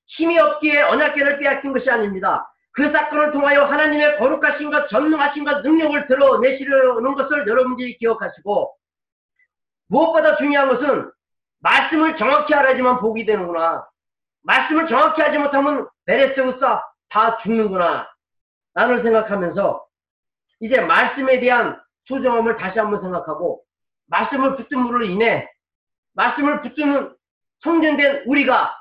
S1: 힘이 없기에 언약계를 빼앗긴 것이 아닙니다. 그 사건을 통하여 하나님의 거룩하신 것, 전능하신 것, 능력을 드러내시려는 것을 여러분들이 기억하시고 무엇보다 중요한 것은 말씀을 정확히 알아야지만 복이 되는구나. 말씀을 정확히 하지 못하면 베레스우사 다 죽는구나. 라는 생각하면서 이제 말씀에 대한 소중함을 다시 한번 생각하고 말씀을 붙듦으로 인해 말씀을 붙드는 성전된 우리가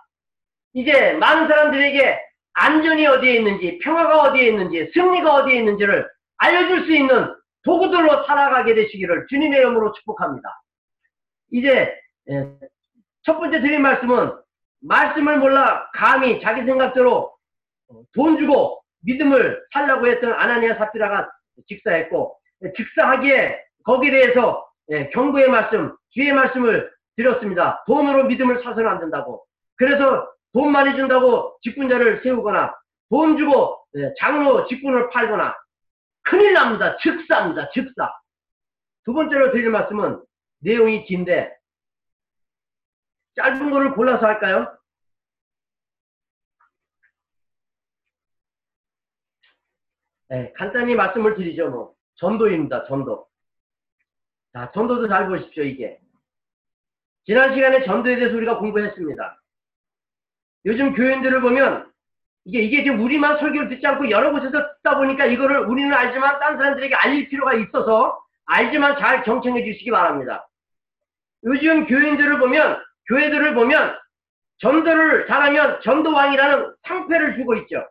S1: 이제 많은 사람들에게 안전이 어디에 있는지 평화가 어디에 있는지 승리가 어디에 있는지를 알려줄 수 있는 도구들로 살아가게 되시기를 주님의 이름으로 축복합니다. 이제 예, 첫 번째 드린 말씀은 말씀을 몰라 감히 자기 생각대로 돈 주고 믿음을 살라고 했던 아나니아 사피라가 직사했고 직사하기에 거기에 대해서 예, 경고의 말씀, 주의 말씀을 드렸습니다. 돈으로 믿음을 사서는 안 된다고. 그래서 돈 많이 준다고 직분자를 세우거나 돈 주고 예, 장로 직분을 팔거나 큰일 납니다. 즉사입니다. 즉사. 두 번째로 드릴 말씀은 내용이 긴데 짧은 거를 골라서 할까요? 네, 간단히 말씀을 드리죠. 뭐 전도입니다. 전도. 자, 전도도 잘 보십시오. 이게 지난 시간에 전도에 대해서 우리가 공부했습니다. 요즘 교인들을 보면 이게 이게 지금 우리만 설교를 듣지 않고 여러 곳에서 듣다 보니까 이거를 우리는 알지만 딴 사람들에게 알릴 필요가 있어서 알지만 잘 경청해 주시기 바랍니다. 요즘 교인들을 보면 교회들을 보면 전도를 잘하면 전도왕이라는 상패를 주고 있죠.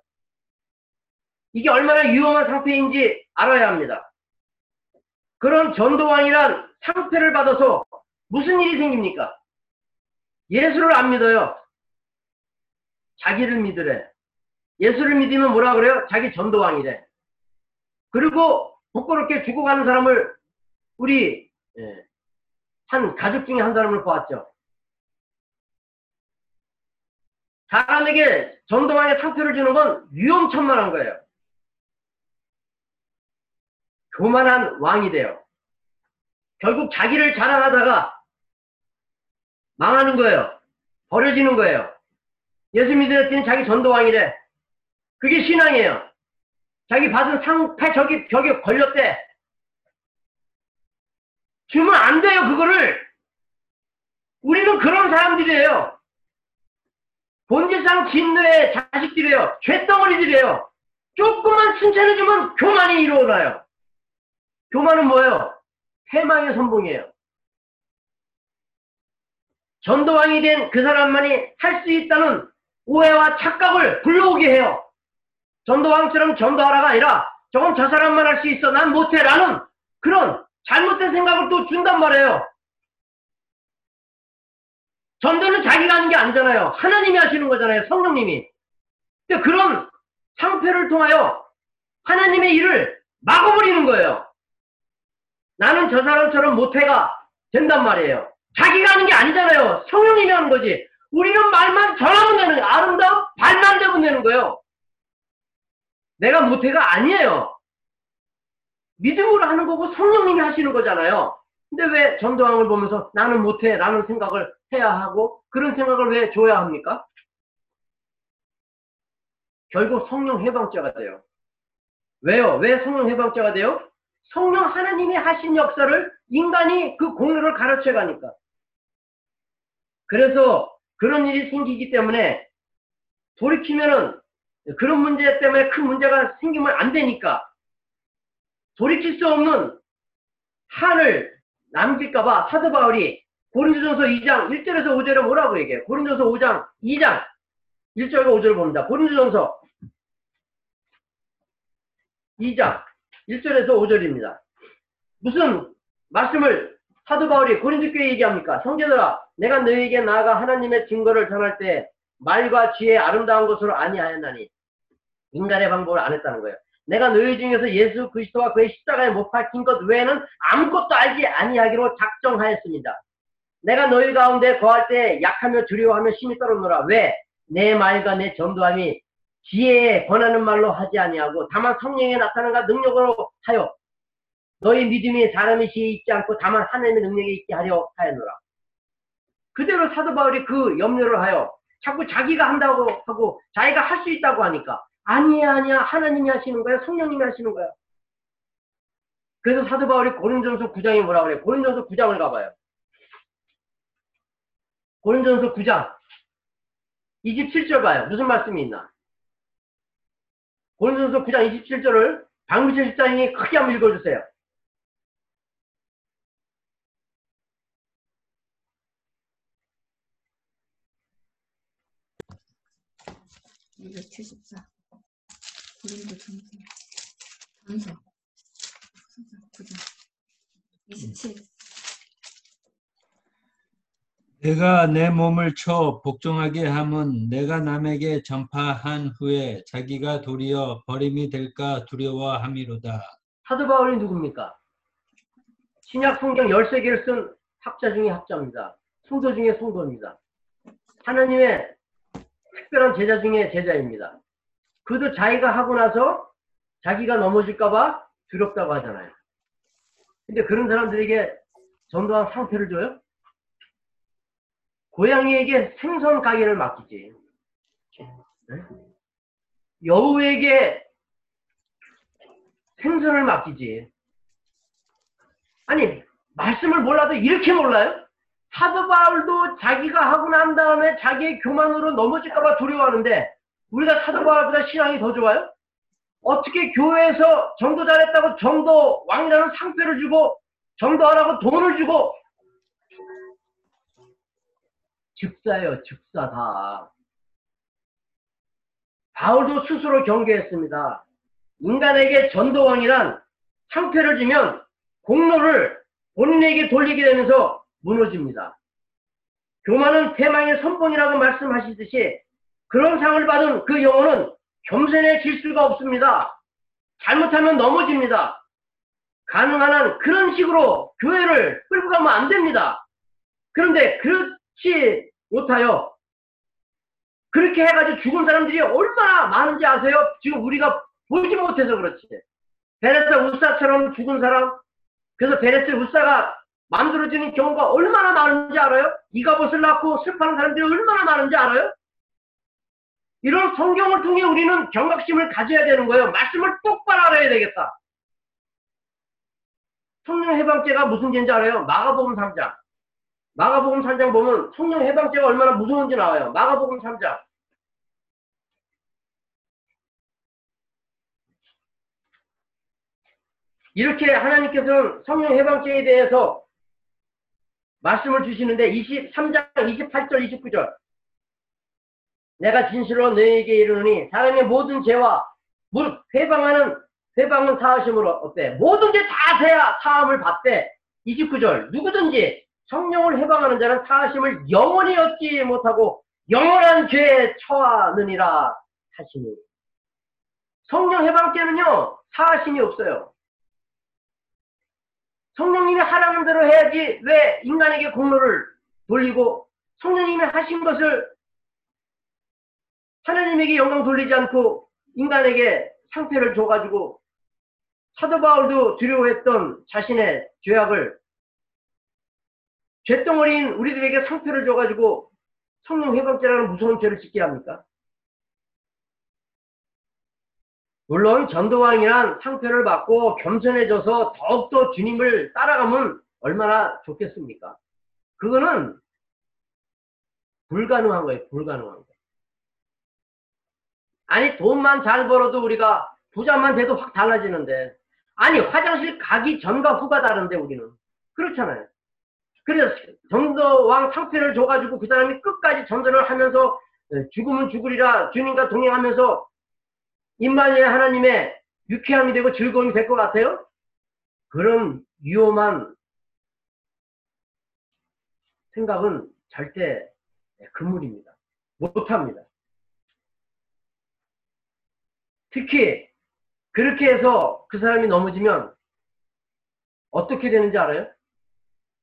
S1: 이게 얼마나 위험한 상패인지 알아야 합니다. 그런 전도왕이란 상패를 받아서 무슨 일이 생깁니까? 예수를 안 믿어요. 자기를 믿으래. 예수를 믿으면 뭐라 그래요? 자기 전도왕이래. 그리고 부끄럽게 죽어가는 사람을 우리 예, 한 가족 중에 한 사람을 보았죠. 사람에게 전도왕의 상표를 주는 건 위험천만한 거예요. 교만한 왕이 돼요. 결국 자기를 자랑하다가 망하는 거예요. 버려지는 거예요. 예수 믿으랬더니 자기 전도왕이래. 그게 신앙이에요. 자기 받은 상패 저기 벽에 걸렸대. 주면 안 돼요, 그거를. 우리는 그런 사람들이에요. 본질상 진노의 자식들이에요. 죄덩어리들이에요. 조금만 칭찬해주면 교만이 일어나요. 교만은 뭐예요? 해망의 선봉이에요. 전도왕이 된 그 사람만이 할 수 있다는 오해와 착각을 불러오게 해요. 전도왕처럼 전도하라가 아니라 저건 저 사람만 할 수 있어. 난 못해. 라는 그런 잘못된 생각을 또 준단 말이에요. 전도는 자기가 하는 게 아니잖아요. 하나님이 하시는 거잖아요. 성령님이. 근데 그런 상패를 통하여 하나님의 일을 막아버리는 거예요. 나는 저 사람처럼 못해가 된단 말이에요. 자기가 하는 게 아니잖아요. 성령님이 하는 거지. 우리는 말만 전하면 되는 거예요. 아름다운 발만 되면 되는 거예요. 내가 못해가 아니에요. 믿음으로 하는 거고 성령님이 하시는 거잖아요. 근데 왜 전도왕을 보면서 나는 못해 라는 생각을 해야 하고 그런 생각을 왜 줘야 합니까? 결국 성령 해방자가 돼요. 왜요? 왜 성령 해방자가 돼요? 성령 하나님이 하신 역사를 인간이 그 공로를 가르쳐 가니까. 그래서 그런 일이 생기기 때문에 돌이키면은 그런 문제 때문에 큰 문제가 생기면 안 되니까 돌이킬 수 없는 한을 남길까봐 사도 바울이 고린도전서 2장 1절에서 5절에 뭐라고 얘기해요? 고린도전서 5장 2장 1절과 5절을 봅니다. 고린도전서 2장 1절에서 5절입니다. 무슨 말씀을 사도 바울이 고린도 교회에 얘기합니까? 성제들아 내가 너희에게 나아가 하나님의 증거를 전할 때 말과 지혜 아름다운 것으로 아니하였나니 인간의 방법을 안 했다는 거예요. 내가 너희 중에서 예수 그리스도와 그의 십자가에 못 박힌 것 외에는 아무것도 알지 아니하기로 작정하였습니다. 내가 너희 가운데 거할 때 약하며 두려워하며 심히 떨어노라. 왜? 내 말과 내 전도함이 지혜에 권하는 말로 하지 아니하고 다만 성령에 나타난가 능력으로 하여 너희 믿음이 사람의 시에 있지 않고 다만 하나님의 능력에 있게 하려 하였노라. 그대로 사도 바울이 그 염려를 하여 자꾸 자기가 한다고 하고 자기가 할 수 있다고 하니까 아니야 아니야 하나님이 하시는 거야 성령님이 하시는 거야. 그래서 사도 바울이 고린전서 9장에 뭐라 그래? 고린전서 9장을 가봐요. 고린전서 9장 27절 봐요. 무슨 말씀이 있나? 고린전서 9장 27절을 박미철 집사님이 크게 한번 읽어주세요.
S3: 이거 74. 고린도 전서. 전서. 전서 9장. 27.
S4: 내가 내 몸을 쳐 복종하게 함은 내가 남에게 전파한 후에 자기가 도리어 버림이 될까 두려워함이로다.
S1: 사도 바울이 누굽니까? 신약 성경 13개를 쓴 학자 중에 학자입니다. 성도 중에 성도입니다. 하나님의 특별한 제자 중에 제자입니다. 그도 자기가 하고 나서 자기가 넘어질까봐 두렵다고 하잖아요. 근데 그런 사람들에게 전도한 상태를 줘요? 고양이에게 생선 가게를 맡기지. 네? 여우에게 생선을 맡기지. 아니, 말씀을 몰라도 이렇게 몰라요? 사도 바울도 자기가 하고 난 다음에 자기의 교만으로 넘어질까봐 두려워하는데, 우리가 사도 바울보다 신앙이 더 좋아요? 어떻게 교회에서 정도 잘했다고 정도 왕이라는 상표를 주고, 정도하라고 돈을 주고, 즉사예요, 즉사 다. 바울도 스스로 경계했습니다. 인간에게 전도왕이란 상표를 주면 공로를 본인에게 돌리게 되면서 무너집니다. 교만은 대망의 선봉이라고 말씀하시듯이 그런 상을 받은 그 영혼은 겸손해질 수가 없습니다. 잘못하면 넘어집니다. 가능한 한 그런 식으로 교회를 끌고 가면 안 됩니다. 그런데 그렇지 못하여 그렇게 해가지고 죽은 사람들이 얼마나 많은지 아세요? 지금 우리가 보지 못해서 그렇지. 베레스 우사처럼 죽은 사람, 그래서 베레스 우사가 만들어지는 경우가 얼마나 많은지 알아요? 이가봇을 낳고 슬퍼하는 사람들이 얼마나 많은지 알아요? 이런 성경을 통해 우리는 경각심을 가져야 되는 거예요. 말씀을 똑바로 알아야 되겠다. 성령 해방죄가 무슨 죄인지 알아요? 마가복음 3장. 마가복음 3장 보면 성령 해방죄가 얼마나 무서운지 나와요. 마가복음 3장. 이렇게 하나님께서는 성령 해방죄에 대해서 말씀을 주시는데 23장 28절 29절. 내가 진실로 너에게 이르노니 사람의 모든 죄와 무릎 회방하는 회방은 사하심으로 어때 모든 죄다 돼야 사함을 받대 29절. 누구든지 성령을 해방하는 자는 사하심을 영원히 얻지 못하고 영원한 죄에 처하느니라 하시니. 성령 해방죄는요 사하심이 없어요 성령님이 하라는 대로 해야지 왜 인간에게 공로를 돌리고 성령님이 하신 것을 하나님에게 영광 돌리지 않고 인간에게 상태를 줘가지고 사도 바울도 두려워했던 자신의 죄악을 죄덩어리인 우리들에게 상표를 줘가지고 성령 회복죄라는 무서운 죄를 짓게 합니까? 물론 전도왕이란 상표를 받고 겸손해져서 더욱더 주님을 따라가면 얼마나 좋겠습니까? 그거는 불가능한 거예요. 불가능한 거. 아니 돈만 잘 벌어도 우리가 부자만 돼도 확 달라지는데 아니 화장실 가기 전과 후가 다른데 우리는 그렇잖아요. 그래서 전도왕 상표를 줘가지고 그 사람이 끝까지 전도를 하면서 죽으면 죽으리라 주님과 동행하면서 임마누엘 하나님의 유쾌함이 되고 즐거움이 될 것 같아요? 그런 위험한 생각은 절대 금물입니다. 못합니다. 특히 그렇게 해서 그 사람이 넘어지면 어떻게 되는지 알아요?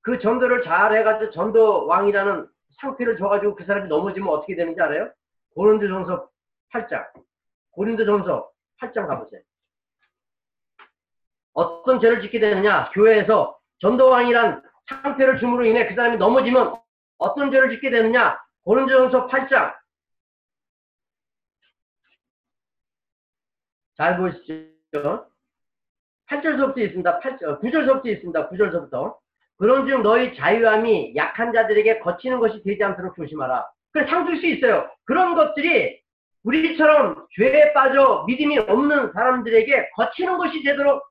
S1: 그 전도를 잘 해가지고 전도 왕이라는 상태를 줘가지고 그 사람이 넘어지면 어떻게 되는지 알아요? 고린도전서 8장 고린도전서 8장 가보세요. 어떤 죄를 짓게 되느냐? 교회에서 전도왕이란 상패를 줌으로 인해 그 사람이 넘어지면 어떤 죄를 짓게 되느냐? 고린도전서 8장 잘 보시죠. 8절서부터 있습니다. 8절, 9절서부터 있습니다. 9절서부터. 그런 중 너희 자유함이 약한 자들에게 거치는 것이 되지 않도록 조심하라. 그래, 상줄 수 있어요. 그런 것들이 우리처럼 죄에 빠져 믿음이 없는 사람들에게 거치는 것이 되도록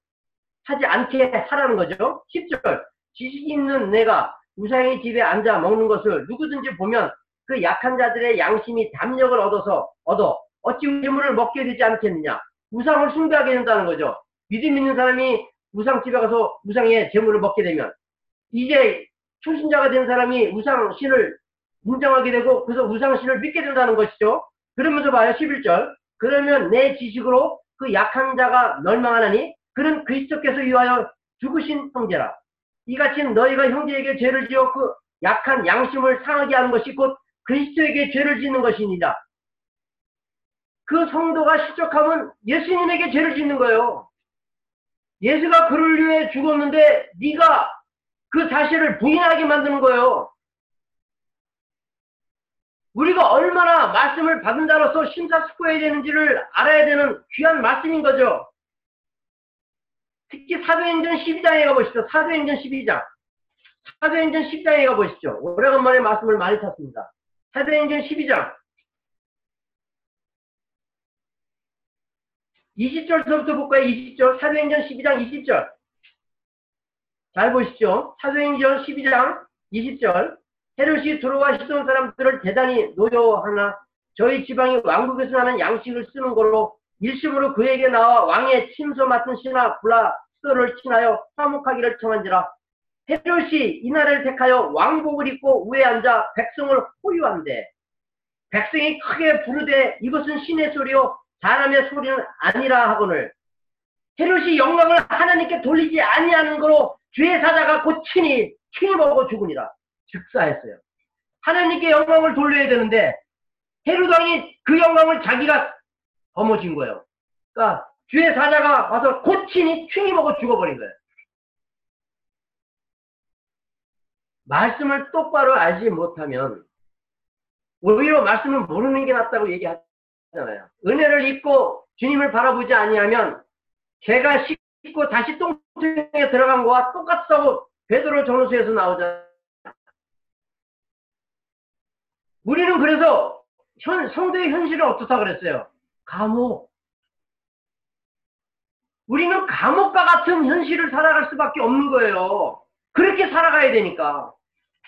S1: 하지 않게 하라는 거죠. 10절. 지식 있는 내가 우상의 집에 앉아 먹는 것을 누구든지 보면 그 약한 자들의 양심이 담력을 얻어서 얻어 어찌 우물을 먹게 되지 않겠느냐. 우상을 숭배하게 된다는 거죠. 믿음 있는 사람이 우상 집에 가서 우상의 재물을 먹게 되면 이제 초신자가 된 사람이 우상신을 인정하게 되고 그래서 우상신을 믿게 된다는 것이죠. 그러면서 봐요. 11절. 그러면 내 지식으로 그 약한 자가 멸망하나니 그는 그리스도께서 위하여 죽으신 형제라. 이같이 너희가 형제에게 죄를 지어 그 약한 양심을 상하게 하는 것이 곧 그리스도에게 죄를 짓는 것이니라. 그 성도가 실족하면 예수님에게 죄를 짓는 거예요. 예수가 그를 위해 죽었는데 네가 그 사실을 부인하게 만드는 거예요. 우리가 얼마나 말씀을 받은 자로서 심사숙고해야 되는지를 알아야 되는 귀한 말씀인 거죠. 특히 사도행전 12장에 가보시죠. 사도행전 12장. 사도행전 12장에 가보시죠. 오래간만에 말씀을 많이 찾습니다. 사도행전 12장. 20절서부터 볼까요? 20절. 사도행전 12장 20절. 잘 보시죠. 사도행전 12장 20절. 헤롯이 두로와 시돈 사람들을 대단히 노여하나 저희 지방이 왕국에서 나는 양식을 쓰는 걸로 일심으로 그에게 나와 왕의 침소 맡은 신하 블라스를 친하여 화목하기를 청한지라. 헤롯이 이날을 택하여 왕복을 입고 위에 앉아 백성을 호유한대. 백성이 크게 부르되 이것은 신의 소리요 사람의 소리는 아니라 하거늘. 헤롯이 영광을 하나님께 돌리지 아니하는 거로 죄의 사자가 곧 친히 친히 먹어 죽으니라 즉사했어요. 하나님께 영광을 돌려야 되는데 헤롯 왕이 그 영광을 자기가 거머쥔 거예요. 그러니까 주의 사자가 와서 고친이 충이 먹어 죽어버린 거예요. 말씀을 똑바로 알지 못하면 오히려 말씀을 모르는 게 낫다고 얘기하잖아요. 은혜를 입고 주님을 바라보지 아니하면 개가 씻고 다시 똥통에 들어간 거와 똑같다고 베드로 전후서에서 나오잖아요. 우리는 그래서 현, 성도의 현실은 어떻다 그랬어요? 감옥. 우리는 감옥과 같은 현실을 살아갈 수밖에 없는 거예요. 그렇게 살아가야 되니까.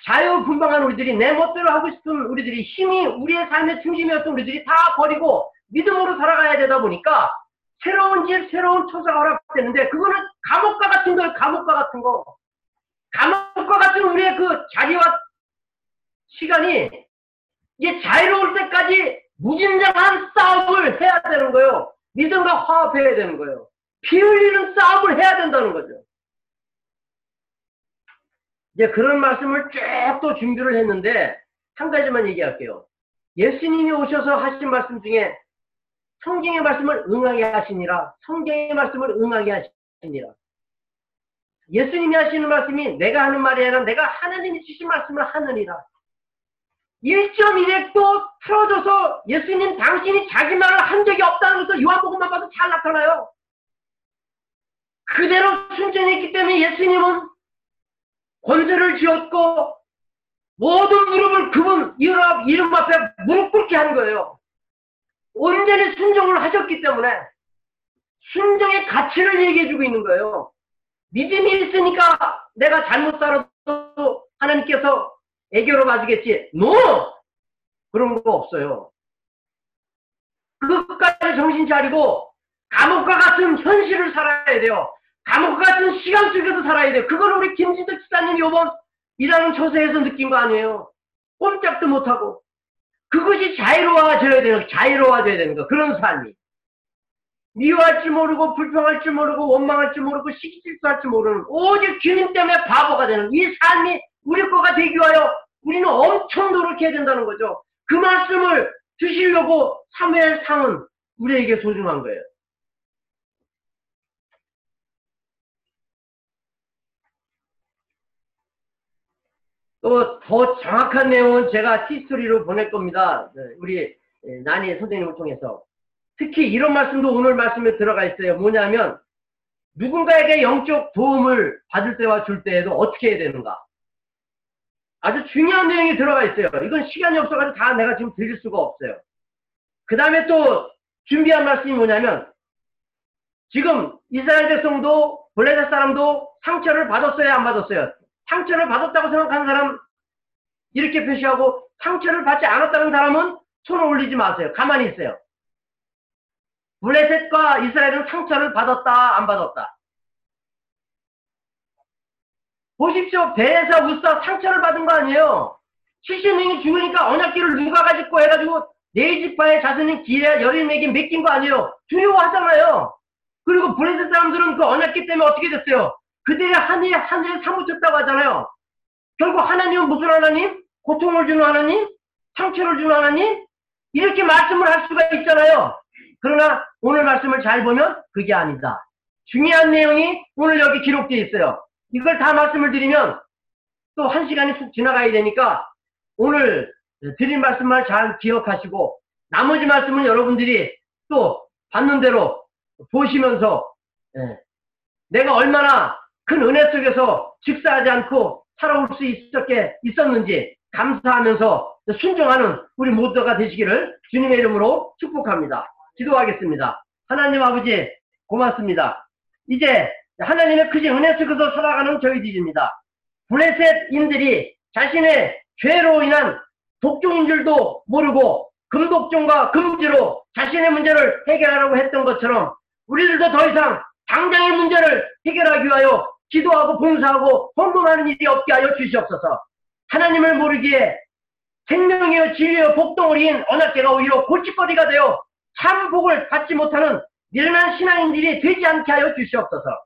S1: 자유분방한 우리들이 내 멋대로 하고 싶은 우리들이 힘이 우리의 삶의 중심이었던 우리들이 다 버리고 믿음으로 살아가야 되다 보니까 새로운 집, 새로운 처사가 허락되는데 그거는 감옥과 같은 거예요. 감옥과 같은 거. 감옥과 같은 우리의 그 자리와 시간이 이제 자유로울 때까지 무진장한 싸움을 해야 되는 거예요. 믿음과 화합해야 되는 거예요. 피 흘리는 싸움을 해야 된다는 거죠. 이제 그런 말씀을 쭉 또 준비를 했는데 한 가지만 얘기할게요. 예수님이 오셔서 하신 말씀 중에 성경의 말씀을 응하게 하시니라 성경의 말씀을 응하게 하시니라 예수님이 하시는 말씀이 내가 하는 말이 아니라 내가 하나님이 주신 말씀을 하느니라 1.1핵도 틀어져서 예수님 당신이 자기 말을 한 적이 없다는 것을 요한복음만 봐도 잘 나타나요. 그대로 순전했기 때문에 예수님은 권세를 쥐었고 모든 무릎을 그분 이름 앞에 무릎 꿇게 한 거예요. 온전히 순종을 하셨기 때문에 순종의 가치를 얘기해주고 있는 거예요. 믿음이 있으니까 내가 잘못 살아도 하나님께서 애교로 봐주겠지. 노! 그런 거 없어요. 그것까지 정신 차리고 감옥과 같은 현실을 살아야 돼요. 감옥과 같은 시간 속에서 살아야 돼요. 그걸 우리 김진덕 집사님 요번 일하는 처세에서 느낀 거 아니에요. 꼼짝도 못하고. 그것이 자유로워져야 되는, 자유로워져야 되는 거. 그런 삶이. 미워할 줄 모르고, 불평할 줄 모르고, 원망할 줄 모르고, 시기 질투할 줄 모르는, 오직 주님 때문에 바보가 되는 이 삶이 우리 거가 되기 위하여 우리는 엄청 노력해야 된다는 거죠. 그 말씀을 드시려고 3회 상은 우리에게 소중한 거예요. 또 더 정확한 내용은 제가 시스토리로 보낼 겁니다. 네, 우리 예, 난이 선생님을 통해서. 특히 이런 말씀도 오늘 말씀에 들어가 있어요. 뭐냐면 누군가에게 영적 도움을 받을 때와 줄 때에도 어떻게 해야 되는가? 아주 중요한 내용이 들어가 있어요. 이건 시간이 없어가지고 다 내가 지금 드릴 수가 없어요. 그 다음에 또 준비한 말씀이 뭐냐면 지금 이스라엘 백성도 블레셋 사람도 상처를 받았어요 안 받았어요? 상처를 받았다고 생각하는 사람 이렇게 표시하고 상처를 받지 않았다는 사람은 손을 올리지 마세요. 가만히 있어요. 블레셋과 이스라엘은 상처를 받았다 안 받았다. 보십시오. 배에서 우사 상처를 받은 거 아니에요. 70명이 죽으니까 언약기를 누가 가지고 해가지고 네 지파의 자손인 길에 여린에게 맡긴 거 아니에요. 두려워하잖아요. 그리고 블레셋 사람들은 그 언약기 때문에 어떻게 됐어요? 그들이 하늘에, 하늘에 사무쳤다고 하잖아요. 결국 하나님은 무슨 하나님? 고통을 주는 하나님? 상처를 주는 하나님? 이렇게 말씀을 할 수가 있잖아요. 그러나 오늘 말씀을 잘 보면 그게 아니다. 중요한 내용이 오늘 여기 기록되어 있어요. 이걸 다 말씀을 드리면 또 한 시간이 쑥 지나가야 되니까 오늘 드린 말씀만 잘 기억하시고 나머지 말씀은 여러분들이 또 받는 대로 보시면서 예, 내가 얼마나 큰 은혜 속에서 직사하지 않고 살아올 수 있었게 있었는지 감사하면서 순종하는 우리 모두가 되시기를 주님의 이름으로 축복합니다. 기도하겠습니다. 하나님 아버지 고맙습니다. 이제 하나님의 크신 은혜 속에서 살아가는 저희들입니다. 블레셋인들이 자신의 죄로 인한 독종인 줄도 모르고 금독종과 금지로 자신의 문제를 해결하려고 했던 것처럼 우리들도 더 이상 당장의 문제를 해결하기 위하여 기도하고 봉사하고 헌금하는 일이 없게 하여 주시옵소서. 하나님을 모르기에 생명이요 진리요 복덩어리인 언약계가 오히려 골칫거리가 되어 참 복을 받지 못하는 미련한 신앙인들이 되지 않게 하여 주시옵소서.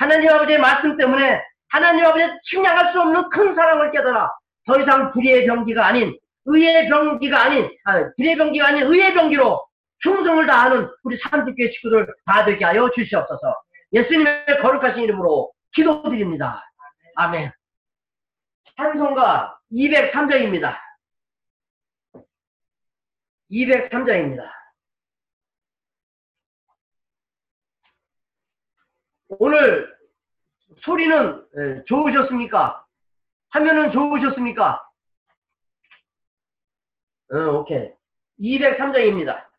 S1: 하나님 아버지의 말씀 때문에 하나님 아버지의 측량할 수 없는 큰 사랑을 깨달아 더 이상 불의의 병기가 아닌 의의 병기가 아닌 아, 불의의 병기가 아닌 의의 병기로 충성을 다하는 우리 산뜻교회 식구들 다 되게 하여 주시옵소서. 예수님의 거룩하신 이름으로 기도드립니다. 아멘. 찬송가 203장입니다. 203장입니다. 오늘 소리는 예, 좋으셨습니까? 화면은 좋으셨습니까? 어, 오케이. 203장입니다.